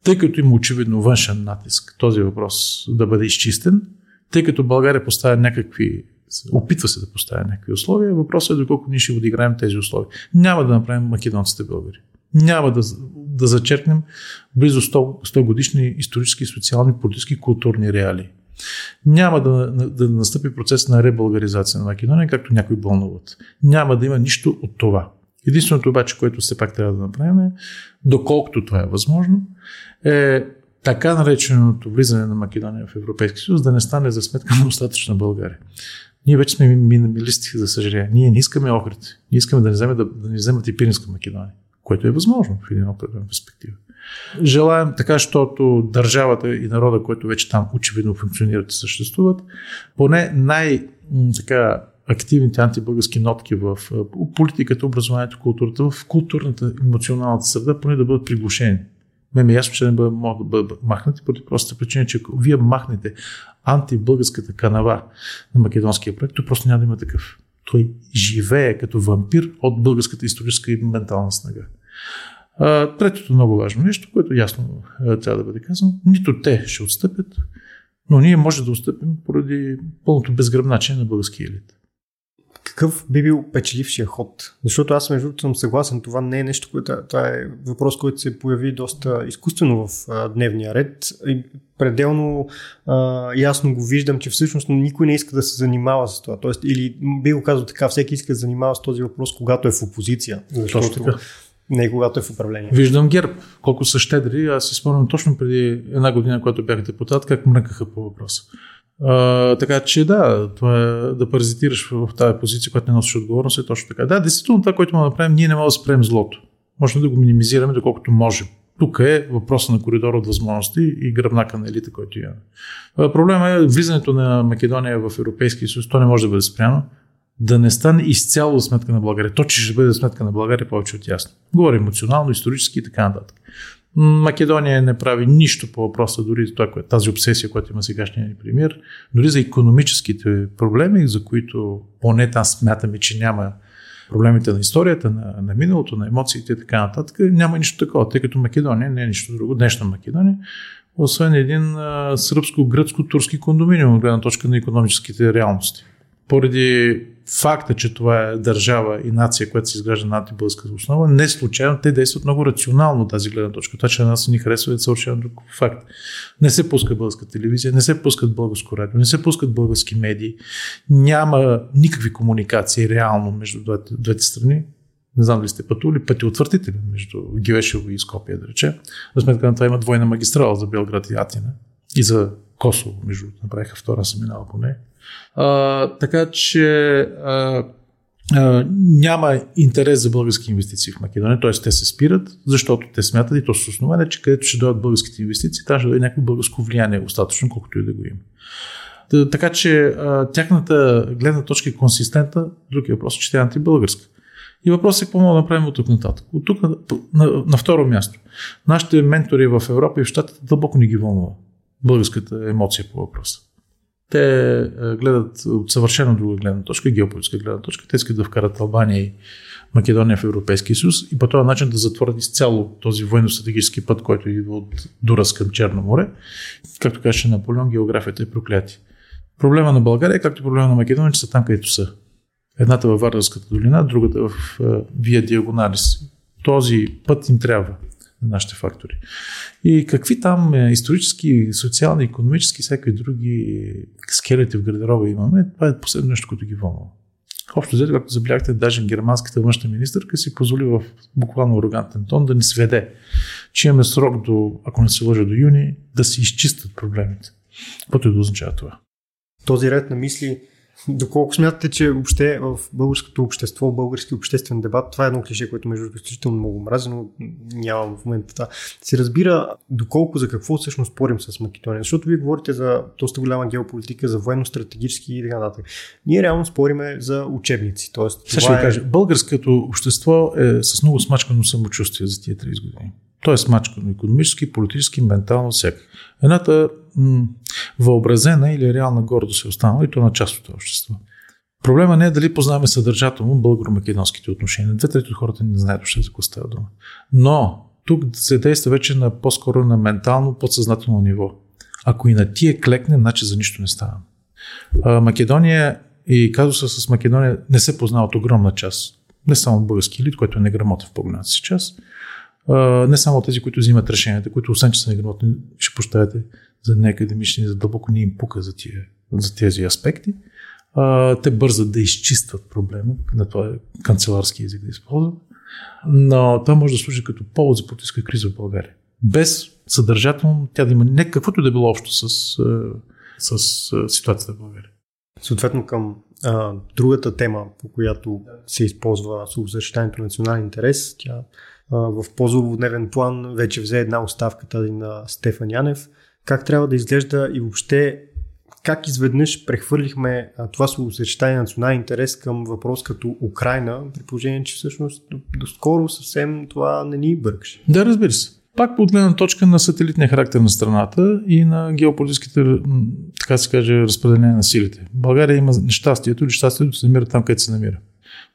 тъй като има очевидно външен натиск този въпрос да бъде изчистен, тъй като България поставя някакви опитва се да поставя някакви условия. Въпросът е доколко ние ще отиграем тези условия. Няма да направим македонците българи. Няма да, да зачеркнем близо 100, 100 годишни исторически, социални, политически, културни реалии. Няма да, да настъпи процес на ребългаризация на Македония, както някои бълнуват. Няма да има нищо от това. Единственото обаче, което все пак трябва да направим е, доколкото това е възможно, е така нареченото влизане на Македония в Европейски съюз да не стане за сметка на остатъчна България. Ние вече сме минималисти, за съжаление. Ние не искаме Охрид. Ние искаме да не вземат, да, да не вземат и Пиринска Македония, което е възможно в един определен перспектива. Желаем така, защото държавата и народа, който вече там очевидно функционират и съществуват, поне най- така активните антибългарски нотки в политиката, образованието, културата, в културната, емоционалната среда, поне да бъдат приглушени. Ме ми е ясно, че не бъдат, могат да бъдат махнати, поради простата причина, че ако вие махнете антибългарската канава на македонския проект, то просто няма да има такъв. Той живее като вампир от българската историческа и ментална снага. Третото много важно нещо, което ясно трябва да бъде казано, нито те ще отстъпят, но ние може да отстъпим поради пълното безгръбначение на българския елит какъв би бил печелившия ход? Защото аз между другото съм съгласен, това не е нещо, което това е въпрос, който се появи доста изкуствено в а, дневния ред. И пределно а, ясно го виждам, че всъщност никой не иска да се занимава с това. Тоест, или би го казал така, всеки иска да се занимава с този въпрос, когато е в опозиция. Защото точно така. Не когато е в управление. Виждам ГЕРБ, колко са щедри. Аз си спомням точно преди една година, когато бях депутат, как мръкаха по въпроса. А, така че да, това е да паразитираш в тази позиция, която не носиш отговорност е точно така. Да, действително това, което му направим, ние не можем да спрем злото. Можем да го минимизираме доколкото можем. Тук е въпроса на коридор от възможности и гръбнака на елита, който имаме. Проблема е влизането на Македония в Европейския съюз. То не може да бъде спряно. Да не стане изцяло за сметка на България. То, че ще бъде за сметка на България, повече от ясно. Говорим емоционално, исторически и така нататък. Македония не прави нищо по въпроса, дори това, тази обсесия, която има сегашния ни премьер, дори за економическите проблеми, за които поне там смятаме, че няма проблемите на историята, на, на миналото, на емоциите и така нататък, няма нищо такова, тъй като Македония не е нищо друго, днешна Македония, освен един сръбско-гръцко-турски кондоминиум от гледна точка на економическите реалности. Поради факта, че това е държава и нация, която се изгражда на антибългарската основа, не случайно те действат много рационално тази гледна точка. Това, че на нас ни харесва е съвършено друг факт. Не се пуска българска телевизия, не се пускат българско радио, не се пускат български медии, няма никакви комуникации реално между двете, двете страни. Не знам дали сте пътували, пъти отвъртители между Гивешево и Скопия, да рече. За сметка на това има двойна магистрала за Белград и Атина и за Косово, между направиха втора съм минала по нея. А, така че а, а, няма интерес за български инвестиции в Македония, т.е. те се спират, защото те смятат и то с основание, че където ще дойдат българските инвестиции, там ще дойде някакво българско влияние, достатъчно, колкото и да го има. Така че а, тяхната гледна точка е консистентна, другия въпрос е, че тя е антибългарска. И въпросът е какво мога да направим от тук нататък. От тук на, на, на второ място. Нашите ментори в Европа и в Штатите дълбоко ни ги вълнува българската емоция по въпроса. Те е, гледат от съвършено друга гледна точка, геополитическа гледна точка. Те искат да вкарат Албания и Македония в Европейския съюз и по този начин да затворят изцяло този военно-стратегически път, който идва от Дурас към Черно море. Както каже Наполеон, географията е проклятие. Проблема на България, е, както проблема на Македония, че са там, където са. Едната във Вардарската долина, другата в е, Вия Диагоналис. Този път им трябва нашите фактори. И какви там е, исторически, социални, економически, всякакви други скелети в гардероба имаме, това е последно нещо, което ги вълнува. Общо взето, както забеляхте, даже германската външна министърка си позволи в буквално арогантен тон да ни сведе, че имаме срок до, ако не се лъжа до юни, да се изчистят проблемите. Каквото и да означава това. Този ред на мисли Доколко смятате, че въобще в българското общество, български обществен дебат, това е едно клише, което между изключително много мрази, но нямам в момента това. Се разбира доколко за какво всъщност спорим с Македония. Защото вие говорите за доста голяма геополитика, за военно-стратегически и така нататък. Ние реално спориме за учебници. Тоест, Сега ще е... кажа, българското общество е с много смачкано самочувствие за тия 30 години. То е смачкано економически, политически, ментално, всяка. Едната м- въобразена или реална гордост е останала и то на част от общество. Проблема не е дали познаваме съдържателно българо-македонските отношения. Две трети от хората не знаят още за какво става дума. Но тук се действа вече на по-скоро на ментално, подсъзнателно ниво. Ако и на тия клекне, значи за нищо не става. Македония и казуса с Македония не се познава от огромна част. Не само български елит, който е неграмотен в по-голямата си част, не само тези, които взимат решенията, които освен, че са неграмотни, ще поставяте за неакадемични, за дълбоко ни им пука за, тия, за тези аспекти. А, те бързат да изчистват проблема, на това е канцеларски език да използват, но това може да служи като повод за политическа криза в България. Без съдържателно тя да има не каквото да било общо с, с, с ситуацията в България. Съответно към а, другата тема, по която се използва съобщението на национален интерес, тя в по-злободневен план вече взе една оставка тази на Стефан Янев. Как трябва да изглежда и въобще как изведнъж прехвърлихме това съчетание на национален интерес към въпрос като Украина, при положение, че всъщност доскоро съвсем това не ни бъркаше. Да, разбира се. Пак по гледна точка на сателитния характер на страната и на геополитическите, така се каже, разпределение на силите. България има нещастието или щастието да се намира там, където се намира.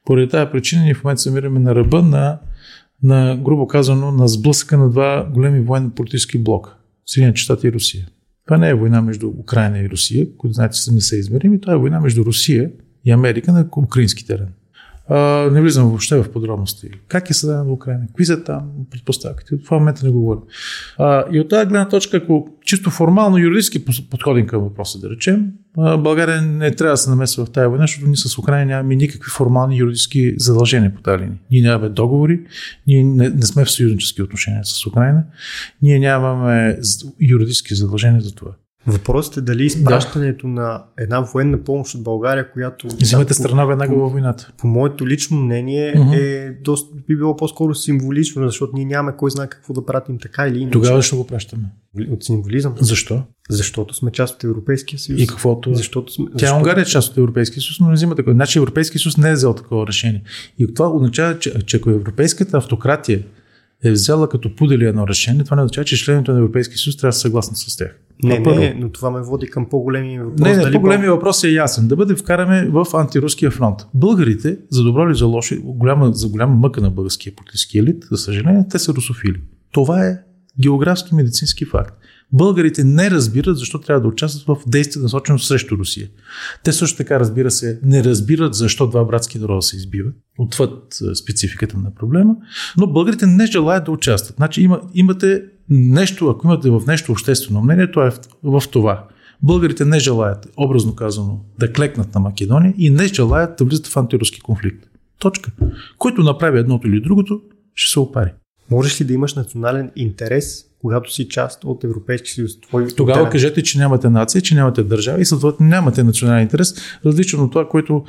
Поради тази причина ние в момента се намираме на ръба на, на грубо казано, на сблъсъка на два големи военно-политически блока. Съединените щати и Русия. Това не е война между Украина и Русия, които знаете са не са измерими, това е война между Русия и Америка на украински терен. Не влизам въобще в подробности. Как е създадена Украина? Какви са там предпоставките? От това момента не говорим. А, и от тази гледна точка, ако чисто формално юридически подходим към въпроса, да речем, България не трябва да се намесва в тази война, защото ние с Украина нямаме никакви формални юридически задължения по тази линия. Ние нямаме договори, ние не, не сме в съюзнически отношения с Украина, ние нямаме юридически задължения за това. Въпросът е дали изпращането да. на една военна помощ от България, която... Взимате страна веднага във войната. По моето лично мнение uh-huh. е доста, би било по-скоро символично, защото ние нямаме кой знае какво да пратим така или иначе. Тогава ще го пращаме. От символизъм. Защо? Защото сме част от Европейския съюз. И каквото. Защото сме, Тя защото... Унгария е част от Европейския съюз, но не взима такова. Значи Европейския съюз не е взел такова решение. И това означава, че, че ако европейската автократия е взела като пудели едно решение, това не означава, че члените на Европейския съюз трябва да са съгласни с тях. Не, не, не, но това ме води към по-големи въпроси. Не, не, дали по-големи въпрос е ясен. Да бъде вкараме в антируския фронт. Българите, за добро или за лошо, голяма, за голяма мъка на българския политически елит, за съжаление, те са русофили. Това е географски медицински факт. Българите не разбират защо трябва да участват в действия насочено срещу Русия. Те също така, разбира се, не разбират защо два братски народа се избиват, отвъд спецификата на проблема, но българите не желаят да участват. Значи има, имате нещо, ако имате в нещо обществено мнение, то е в, в това. Българите не желаят, образно казано, да клекнат на Македония и не желаят да влизат в антируски конфликт. Точка. Който направи едното или другото, ще се опари. Можеш ли да имаш национален интерес, когато си част от Европейски съюз? Твой Тогава интерес? кажете, че нямате нация, че нямате държава и съответно нямате национален интерес, различно от това, което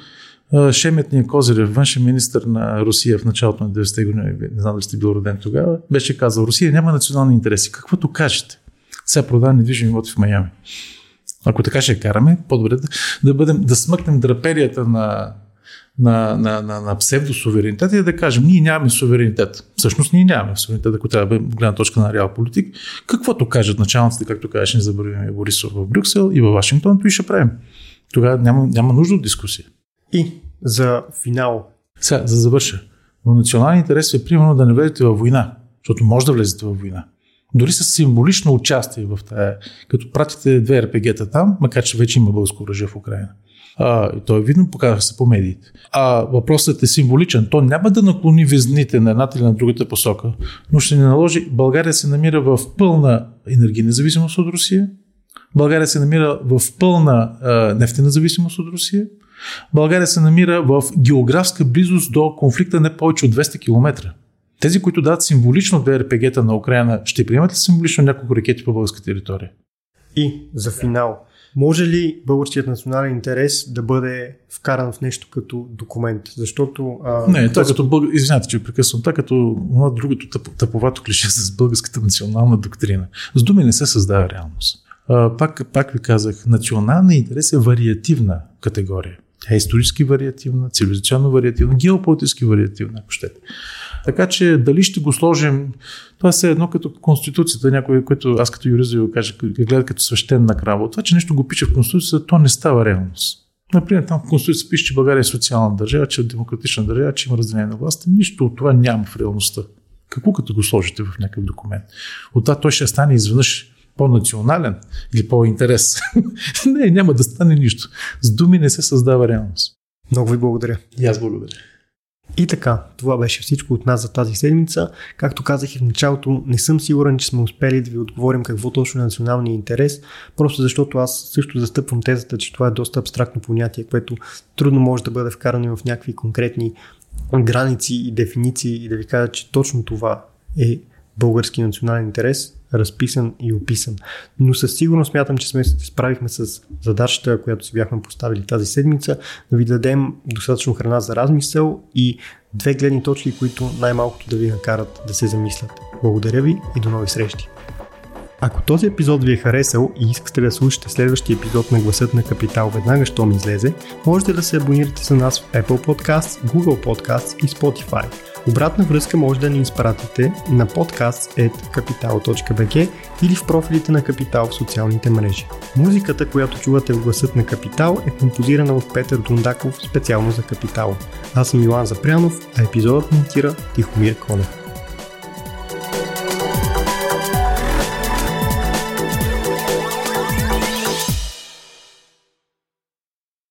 Шеметния Козирев, външен министр на Русия в началото на 90-те години, не знам дали сте бил роден тогава, беше казал, Русия няма национални интереси. Каквото кажете. Сега продава недвижими имоти в Майами. Ако така ще караме, по-добре да, да, бъдем, да смъкнем драперията на на, на, на, на псевдосуверенитет и да кажем, ние нямаме суверенитет. Всъщност ние нямаме суверенитет, ако трябва да гледна точка на реал политик. Каквото кажат началниците, както кажеш, не забравяме Борисов в Брюксел и във Вашингтон, то и ще правим. Тогава няма, няма нужда от дискусия. И за финал. Сега, за да завърша. Но национален интерес е примерно да не влезете във война, защото може да влезете във война. Дори с символично участие в тая, като пратите две РПГ-та там, макар че вече има българско оръжие в Украина. А, и то е видно, показва се по медиите. А въпросът е символичен. То няма да наклони везните на едната или на другата посока, но ще ни наложи. България се намира в пълна енергийна зависимост от Русия. България се намира в пълна а, нефтена зависимост от Русия. България се намира в географска близост до конфликта не повече от 200 км. Тези, които дадат символично две РПГ-та на Украина, ще приемат ли символично няколко ракети по българска територия? И за финал, може ли българският национален интерес да бъде вкаран в нещо като документ? Защото. А, не, това като бълг... Извинявайте, че прекъсвам. Това като това другото тъп, тъповато клише с българската национална доктрина. С думи не се създава реалност. Пак, пак ви казах, националният интерес е вариативна категория. Тя е исторически вариативна, цивилизационно вариативна, геополитически вариативна, ако щете. Така че дали ще го сложим, това е едно като Конституцията, някой, който аз като юрист го кажа, гледа като свещена крава. Това, че нещо го пише в Конституцията, то не става реалност. Например, там в Конституцията пише, че България е социална държава, че е демократична държава, че има разделение на властта. Нищо от това няма в реалността. Какво като го сложите в някакъв документ? От това той ще стане изведнъж по-национален или по-интерес. не, няма да стане нищо. С думи не се създава реалност. Много ви благодаря. И аз благодаря. И така, това беше всичко от нас за тази седмица. Както казах и в началото, не съм сигурен, че сме успели да ви отговорим какво точно е националния интерес, просто защото аз също застъпвам тезата, че това е доста абстрактно понятие, което трудно може да бъде вкарано в някакви конкретни граници и дефиниции и да ви кажа, че точно това е български национален интерес. Разписан и описан. Но със сигурност смятам, че сме се справихме с задачата, която си бяхме поставили тази седмица, да ви дадем достатъчно храна за размисъл и две гледни точки, които най-малкото да ви накарат да се замислят. Благодаря ви и до нови срещи! Ако този епизод ви е харесал и искате да слушате следващия епизод на Гласът на Капитал веднага, щом излезе, можете да се абонирате за нас в Apple Podcasts, Google Podcasts и Spotify. Обратна връзка може да ни изпратите на podcast.capital.bg или в профилите на Капитал в социалните мрежи. Музиката, която чувате в гласът на Капитал е композирана от Петър Дундаков специално за Капитал. Аз съм Илан Запрянов, а епизодът монтира Тихомир Конев.